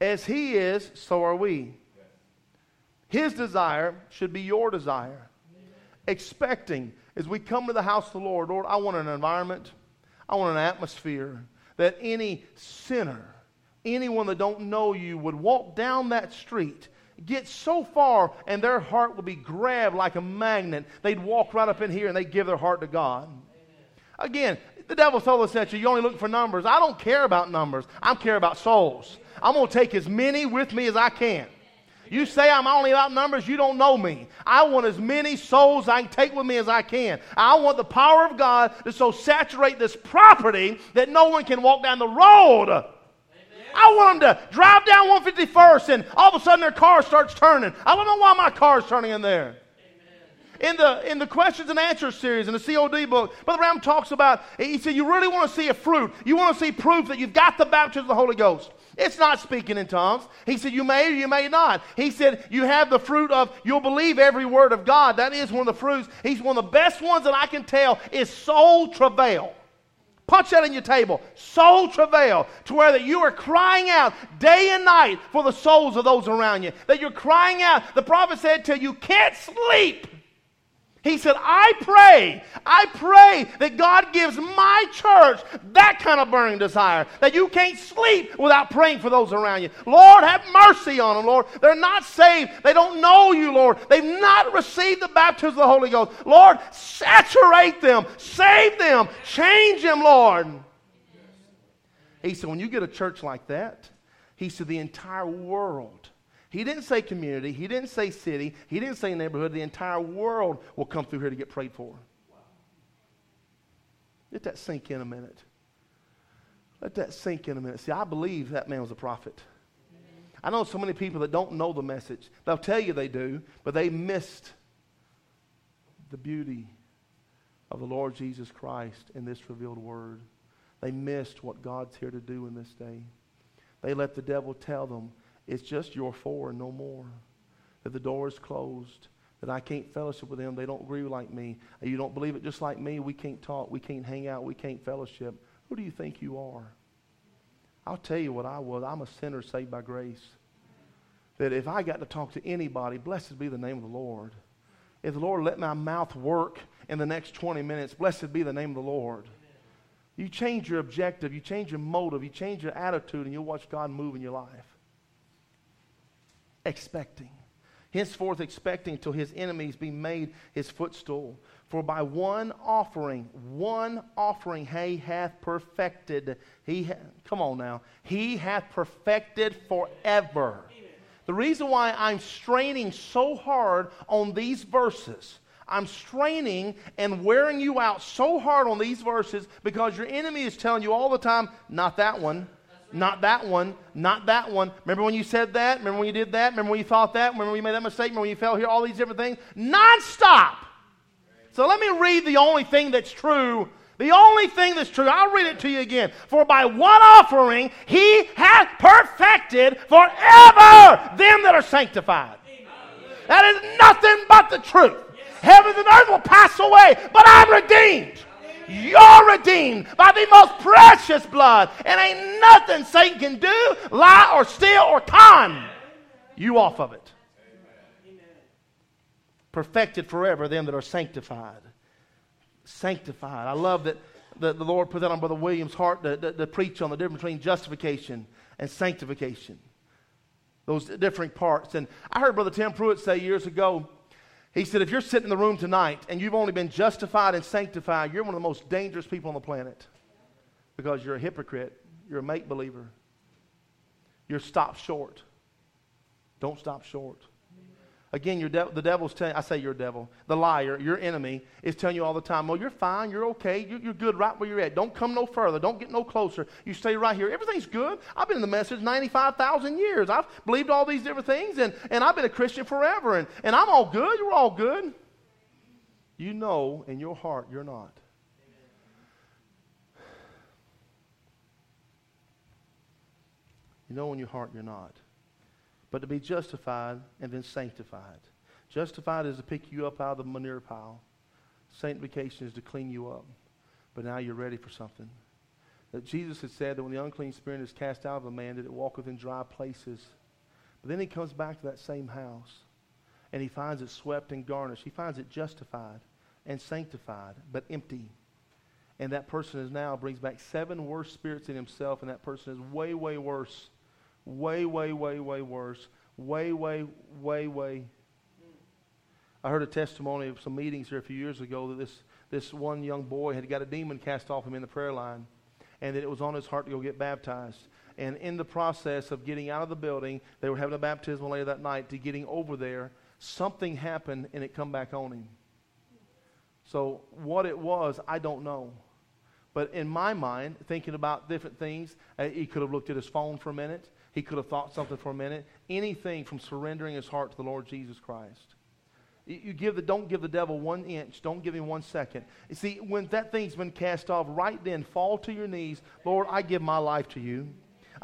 S2: As He is, so are we. His desire should be your desire. Expecting, as we come to the house of the Lord, Lord, I want an environment, I want an atmosphere that any sinner, anyone that don't know you would walk down that street get so far and their heart will be grabbed like a magnet. They'd walk right up in here and they'd give their heart to God. Amen. Again, the devil told us that you only look for numbers. I don't care about numbers. I care about souls. I'm going to take as many with me as I can. You say I'm only about numbers, you don't know me. I want as many souls I can take with me as I can. I want the power of God to so saturate this property that no one can walk down the road I want them to drive down 151st and all of a sudden their car starts turning. I don't know why my car is turning in there. In the, in the questions and answers series in the COD book, Brother Branham talks about, he said, you really want to see a fruit. You want to see proof that you've got the baptism of the Holy Ghost. It's not speaking in tongues. He said, You may or you may not. He said, You have the fruit of, you'll believe every word of God. That is one of the fruits. He's one of the best ones that I can tell is soul travail. Punch that in your table. Soul travail, to where that you are crying out day and night for the souls of those around you. That you're crying out. The prophet said till you can't sleep he said, I pray, I pray that God gives my church that kind of burning desire, that you can't sleep without praying for those around you. Lord, have mercy on them, Lord. They're not saved. They don't know you, Lord. They've not received the baptism of the Holy Ghost. Lord, saturate them, save them, change them, Lord. He said, when you get a church like that, he said, the entire world he didn't say community. He didn't say city. He didn't say neighborhood. The entire world will come through here to get prayed for. Let that sink in a minute. Let that sink in a minute. See, I believe that man was a prophet. I know so many people that don't know the message. They'll tell you they do, but they missed the beauty of the Lord Jesus Christ in this revealed word. They missed what God's here to do in this day. They let the devil tell them it's just your four and no more. That the door is closed. that I can't fellowship with them. They don't agree like me. You don't believe it just like me. We can't talk. We can't hang out. We can't fellowship. Who do you think you are? I'll tell you what I was. I'm a sinner saved by grace. That if I got to talk to anybody, blessed be the name of the Lord. If the Lord let my mouth work in the next 20 minutes, blessed be the name of the Lord. You change your objective, you change your motive, you change your attitude, and you'll watch God move in your life. Expecting. Henceforth, expecting till his enemies be made his footstool. For by one offering, one offering he hath perfected. He ha- come on now. He hath perfected forever. The reason why I'm straining so hard on these verses, I'm straining and wearing you out so hard on these verses because your enemy is telling you all the time, not that one, not that one, not that one. Remember when you said that? Remember when you did that? Remember when you thought that? Remember when you made that mistake? Remember when you fell here? All these different things? Nonstop. So let me read the only thing that's true. The only thing that's true, I'll read it to you again. For by one offering he hath perfected forever them that are sanctified. That is nothing but the truth. Heaven and earth will pass away, but I'm redeemed. You're redeemed by the most precious blood. And ain't nothing Satan can do, lie or steal or con you off of it perfected forever them that are sanctified. Sanctified. I love that the, the Lord put that on Brother Williams' heart to, to, to preach on the difference between justification and sanctification. Those different parts. And I heard Brother Tim Pruitt say years ago, he said, if you're sitting in the room tonight and you've only been justified and sanctified, you're one of the most dangerous people on the planet because you're a hypocrite, you're a make believer, you're stopped short. Don't stop short. Again, de- the devil's telling I say your devil, the liar, your enemy, is telling you all the time, well, you're fine, you're okay, you're, you're, good right where you're at. Don't come no further, don't get no closer. You stay right here. Everything's good. I've been in the message 95,000 years. I've believed all these different things, and, and I've been a Christian forever, and, and I'm all good. You're all good. You know in your heart you're not. You know in your heart you're not but to be justified and then sanctified. Justified is to pick you up out of the manure pile. Sanctification is to clean you up. But now you're ready for something. That Jesus had said that when the unclean spirit is cast out of a man, that it walketh in dry places. But then he comes back to that same house and he finds it swept and garnished. He finds it justified and sanctified, but empty. And that person is now brings back seven worse spirits in himself, and that person is way, way worse way, way, way, way worse. Way, way, way, way. I heard a testimony of some meetings here a few years ago that this, this one young boy had got a demon cast off him in the prayer line and that it was on his heart to go get baptized. And in the process of getting out of the building, they were having a baptism later that night, to getting over there, something happened and it come back on him. So what it was, I don't know. But in my mind, thinking about different things, he could have looked at his phone for a minute. He could have thought something for a minute. Anything from surrendering his heart to the Lord Jesus Christ. You give the, don't give the devil one inch. Don't give him one second. You see, when that thing's been cast off, right then, fall to your knees. Lord, I give my life to you.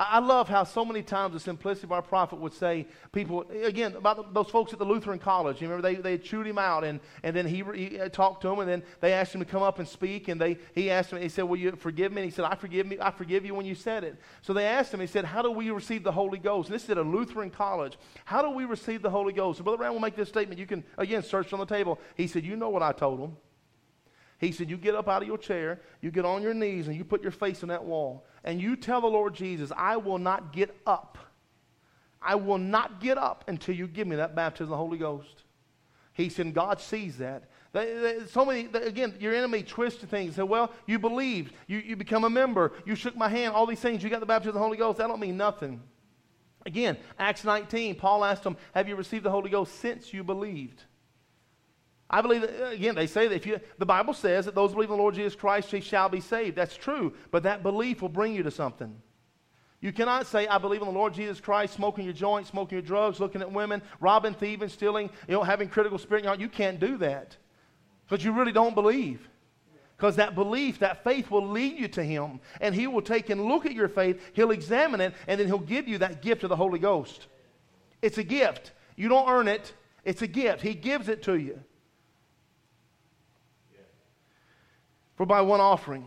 S2: I love how so many times the simplicity of our prophet would say, people, again, about those folks at the Lutheran College. You remember they, they chewed him out, and, and then he, he uh, talked to them, and then they asked him to come up and speak, and they, he asked him, he said, Will you forgive me? And he said, I forgive, me, I forgive you when you said it. So they asked him, he said, How do we receive the Holy Ghost? And this is at a Lutheran college. How do we receive the Holy Ghost? So Brother Branham will make this statement. You can, again, search on the table. He said, You know what I told him. He said, You get up out of your chair, you get on your knees, and you put your face on that wall, and you tell the Lord Jesus, I will not get up. I will not get up until you give me that baptism of the Holy Ghost. He said, God sees that. So many, again, your enemy twists things. Say, well, you believed, you, you become a member, you shook my hand, all these things, you got the baptism of the Holy Ghost. That don't mean nothing. Again, Acts 19, Paul asked them, Have you received the Holy Ghost since you believed? I believe that, again, they say that if you, the Bible says that those who believe in the Lord Jesus Christ, they shall be saved. That's true, but that belief will bring you to something. You cannot say, I believe in the Lord Jesus Christ, smoking your joints, smoking your drugs, looking at women, robbing, thieving, stealing, you know, having critical spirit your heart. You can't do that because you really don't believe. Because that belief, that faith will lead you to Him. And He will take and look at your faith, He'll examine it, and then He'll give you that gift of the Holy Ghost. It's a gift. You don't earn it, It's a gift. He gives it to you. For by one offering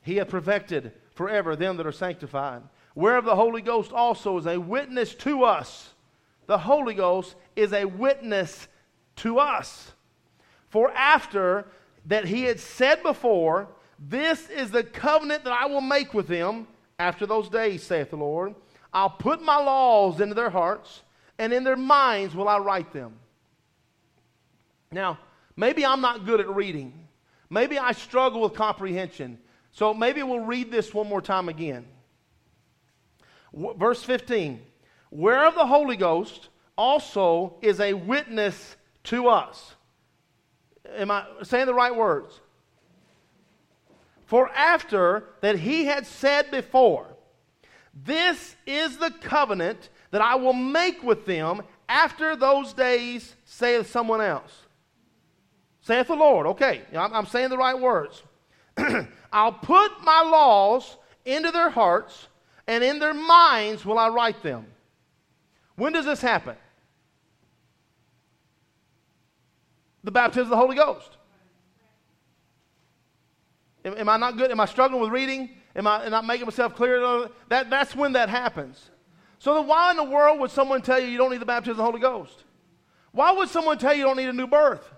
S2: he hath perfected forever them that are sanctified. Whereof the Holy Ghost also is a witness to us. The Holy Ghost is a witness to us. For after that he had said before, This is the covenant that I will make with them after those days, saith the Lord. I'll put my laws into their hearts, and in their minds will I write them. Now, maybe I'm not good at reading. Maybe I struggle with comprehension. So maybe we'll read this one more time again. W- verse 15 Whereof the Holy Ghost also is a witness to us. Am I saying the right words? For after that he had said before, This is the covenant that I will make with them after those days, saith someone else. Saith the Lord. Okay, I'm, I'm saying the right words. I'll put my laws into their hearts, and in their minds will I write them. When does this happen? The baptism of the Holy Ghost. Am, am I not good? Am I struggling with reading? Am I not making myself clear? That, that's when that happens. So then why in the world would someone tell you you don't need the baptism of the Holy Ghost? Why would someone tell you you don't need a new birth?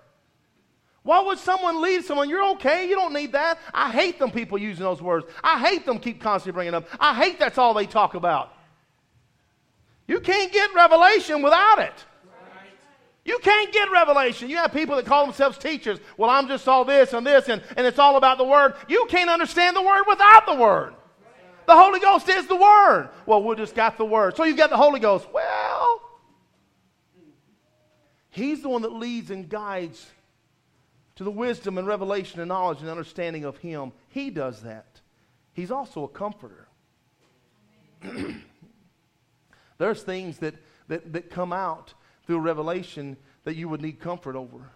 S2: Why would someone lead someone? You're okay. You don't need that. I hate them people using those words. I hate them keep constantly bringing up. I hate that's all they talk about. You can't get revelation without it. You can't get revelation. You have people that call themselves teachers. Well, I'm just all this and this, and, and it's all about the Word. You can't understand the Word without the Word. The Holy Ghost is the Word. Well, we just got the Word. So you got the Holy Ghost. Well, He's the one that leads and guides to the wisdom and revelation and knowledge and understanding of Him. He does that. He's also a comforter. There's things that, that, that come out through revelation that you would need comfort over.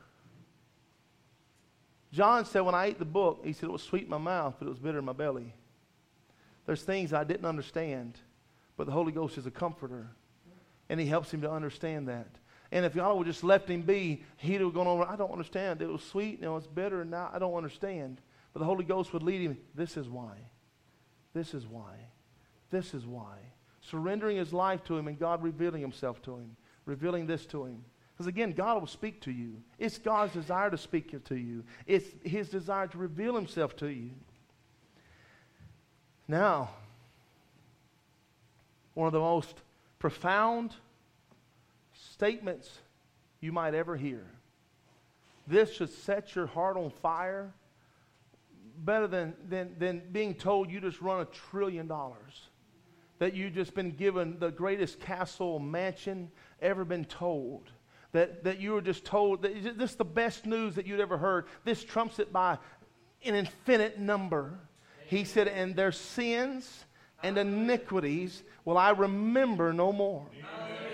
S2: John said, When I ate the book, he said, It was sweet in my mouth, but it was bitter in my belly. There's things I didn't understand, but the Holy Ghost is a comforter, and He helps him to understand that. And if y'all would just left him be, he'd have gone over, I don't understand. It was sweet, and it was bitter, and now I don't understand. But the Holy Ghost would lead him, this is why. This is why. This is why. Surrendering his life to him and God revealing himself to him, revealing this to him. Because again, God will speak to you. It's God's desire to speak to you. It's his desire to reveal himself to you. Now, one of the most profound statements you might ever hear. This should set your heart on fire better than, than, than being told you just run a trillion dollars. That you've just been given the greatest castle mansion ever been told. That, that you were just told that this is the best news that you'd ever heard. This trumps it by an infinite number. He said, and their sins and iniquities will I remember no more. Amen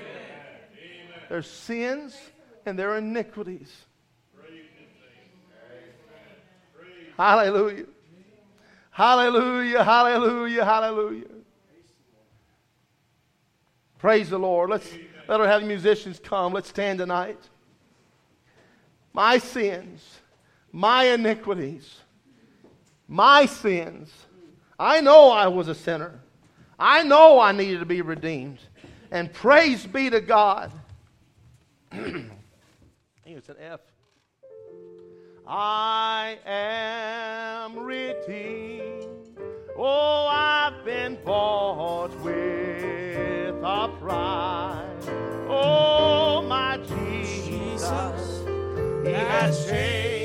S2: their sins and their iniquities. Hallelujah. Hallelujah, hallelujah, hallelujah. Praise the Lord. Let's let our the musicians come. Let's stand tonight. My sins, my iniquities, my sins. I know I was a sinner. I know I needed to be redeemed. And praise be to God I think it's an F. I am redeemed. Oh, I've been bought with a price. Oh, my Jesus, He has changed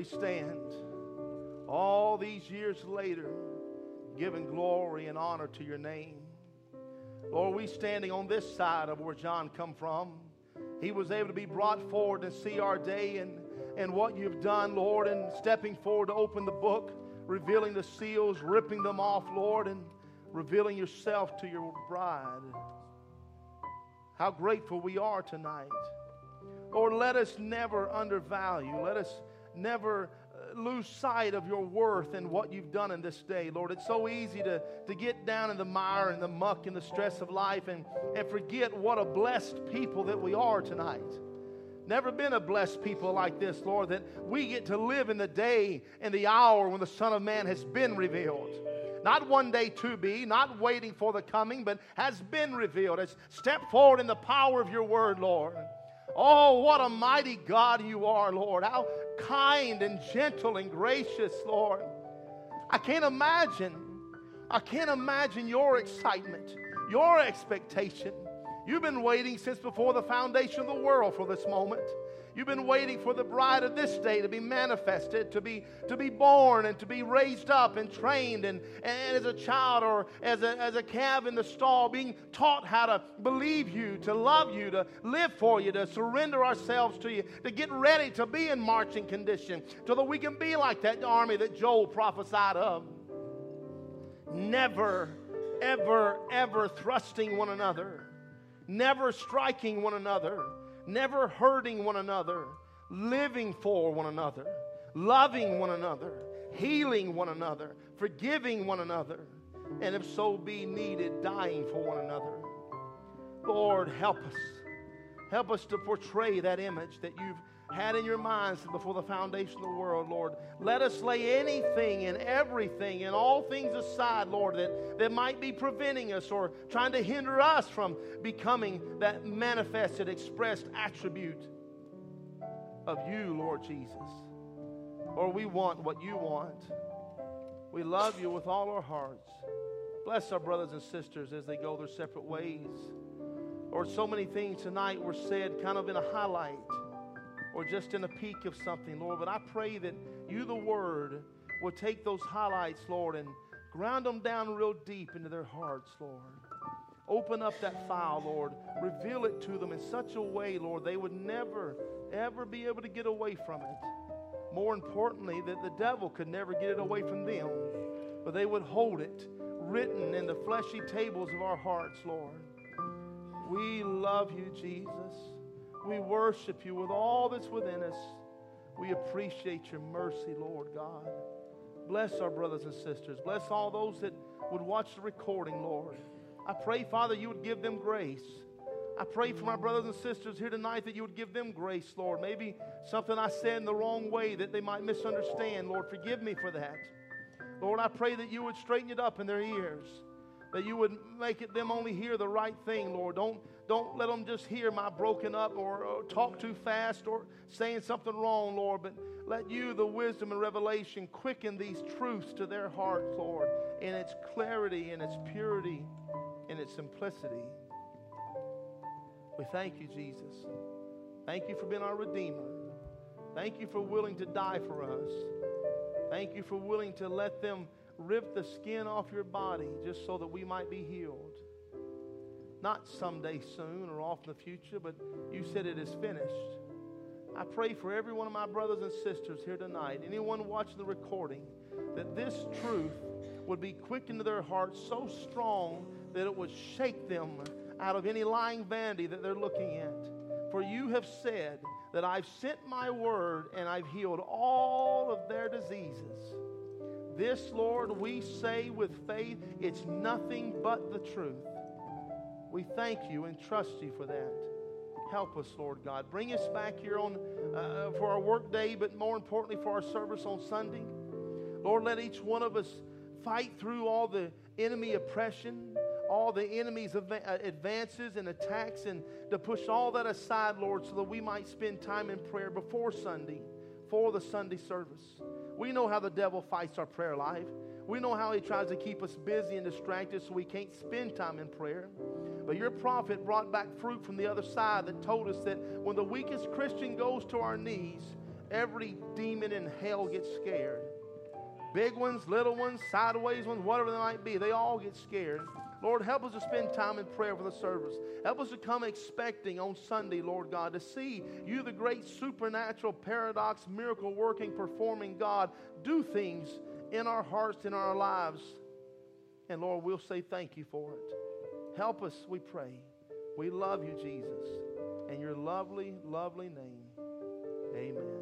S2: we stand, all these years later, giving glory and honor to your name. Lord, we standing on this side of where John come from. He was able to be brought forward to see our day and, and what you've done, Lord, and stepping forward to open the book, revealing the seals, ripping them off, Lord, and revealing yourself to your bride. How grateful we are tonight. Lord, let us never undervalue. Let us never uh, lose sight of your worth and what you've done in this day. Lord, it's so easy to, to get down in the mire and the muck and the stress of life and, and forget what a blessed people that we are tonight. Never been a blessed people like this, Lord, that we get to live in the day and the hour when the Son of Man has been revealed. Not one day to be, not waiting for the coming, but has been revealed. Has stepped forward in the power of your word, Lord. Oh, what a mighty God you are, Lord. How kind and gentle and gracious, Lord. I can't imagine, I can't imagine your excitement, your expectation. You've been waiting since before the foundation of the world for this moment. You've been waiting for the bride of this day to be manifested, to be, to be born and to be raised up and trained and, and as a child or as a, as a calf in the stall, being taught how to believe you, to love you, to live for you, to surrender ourselves to you, to get ready to be in marching condition so that we can be like that army that Joel prophesied of. Never, ever, ever thrusting one another, never striking one another never hurting one another, living for one another, loving one another, healing one another, forgiving one another, and if so be needed, dying for one another. Lord, help us. Help us to portray that image that you've had in your minds before the foundation of the world, Lord. Let us lay anything and everything and all things aside, Lord, that, that might be preventing us or trying to hinder us from becoming that manifested, expressed attribute of you, Lord Jesus. Or we want what you want. We love you with all our hearts. Bless our brothers and sisters as they go their separate ways. Lord, so many things tonight were said kind of in a highlight or just in a peak of something, Lord. But I pray that you, the Word, will take those highlights, Lord, and ground them down real deep into their hearts, Lord. Open up that file, Lord. Reveal it to them in such a way, Lord, they would never, ever be able to get away from it. More importantly, that the devil could never get it away from them, but they would hold it written in the fleshy tables of our hearts, Lord. We love you, Jesus. We worship you with all that's within us. We appreciate your mercy, Lord God. Bless our brothers and sisters. Bless all those that would watch the recording, Lord. I pray, Father, you would give them grace. I pray for my brothers and sisters here tonight that you would give them grace, Lord. Maybe something I said in the wrong way that they might misunderstand. Lord, forgive me for that. Lord, I pray that you would straighten it up in their ears, that you would make it them only hear the right thing, Lord. Don't, don't let them just hear my broken up or, or talk too fast or saying something wrong, Lord, but let you, the wisdom and revelation, quicken these truths to their hearts, Lord, in its clarity, in its purity, in its simplicity. We thank you, Jesus. Thank you for being our Redeemer. Thank you for willing to die for us. Thank you for willing to let them rip the skin off your body just so that we might be healed. Not someday soon or off in the future, but you said it is finished. I pray for every one of my brothers and sisters here tonight, anyone watching the recording,
S1: that this truth would be quickened to their hearts so strong that it would shake them out of any lying vanity that they're looking at. For you have said that I've sent my word and I've healed all of their diseases. This, Lord, we say with faith, it's nothing but the truth. We thank you and trust you for that. Help us, Lord God. Bring us back here on uh, for our work day, but more importantly for our service on Sunday. Lord, let each one of us fight through all the enemy oppression, all the enemy's uh, advances and attacks, and to push all that aside, Lord, so that we might spend time in prayer before Sunday, for the Sunday service. We know how the devil fights our prayer life. We know how he tries to keep us busy and distracted so we can't spend time in prayer. But your prophet brought back fruit from the other side that told us that when the weakest Christian goes to our knees, every demon in hell gets scared. Big ones, little ones, sideways ones, whatever they might be, they all get scared. Lord, help us to spend time in prayer for the service. Help us to come expecting on Sunday, Lord God, to see you, the great supernatural, paradox, miracle working, performing God, do things in our hearts, in our lives. And Lord, we'll say thank you for it. Help us, we pray. We love you, Jesus. In your lovely, lovely name. Amen.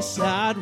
S1: No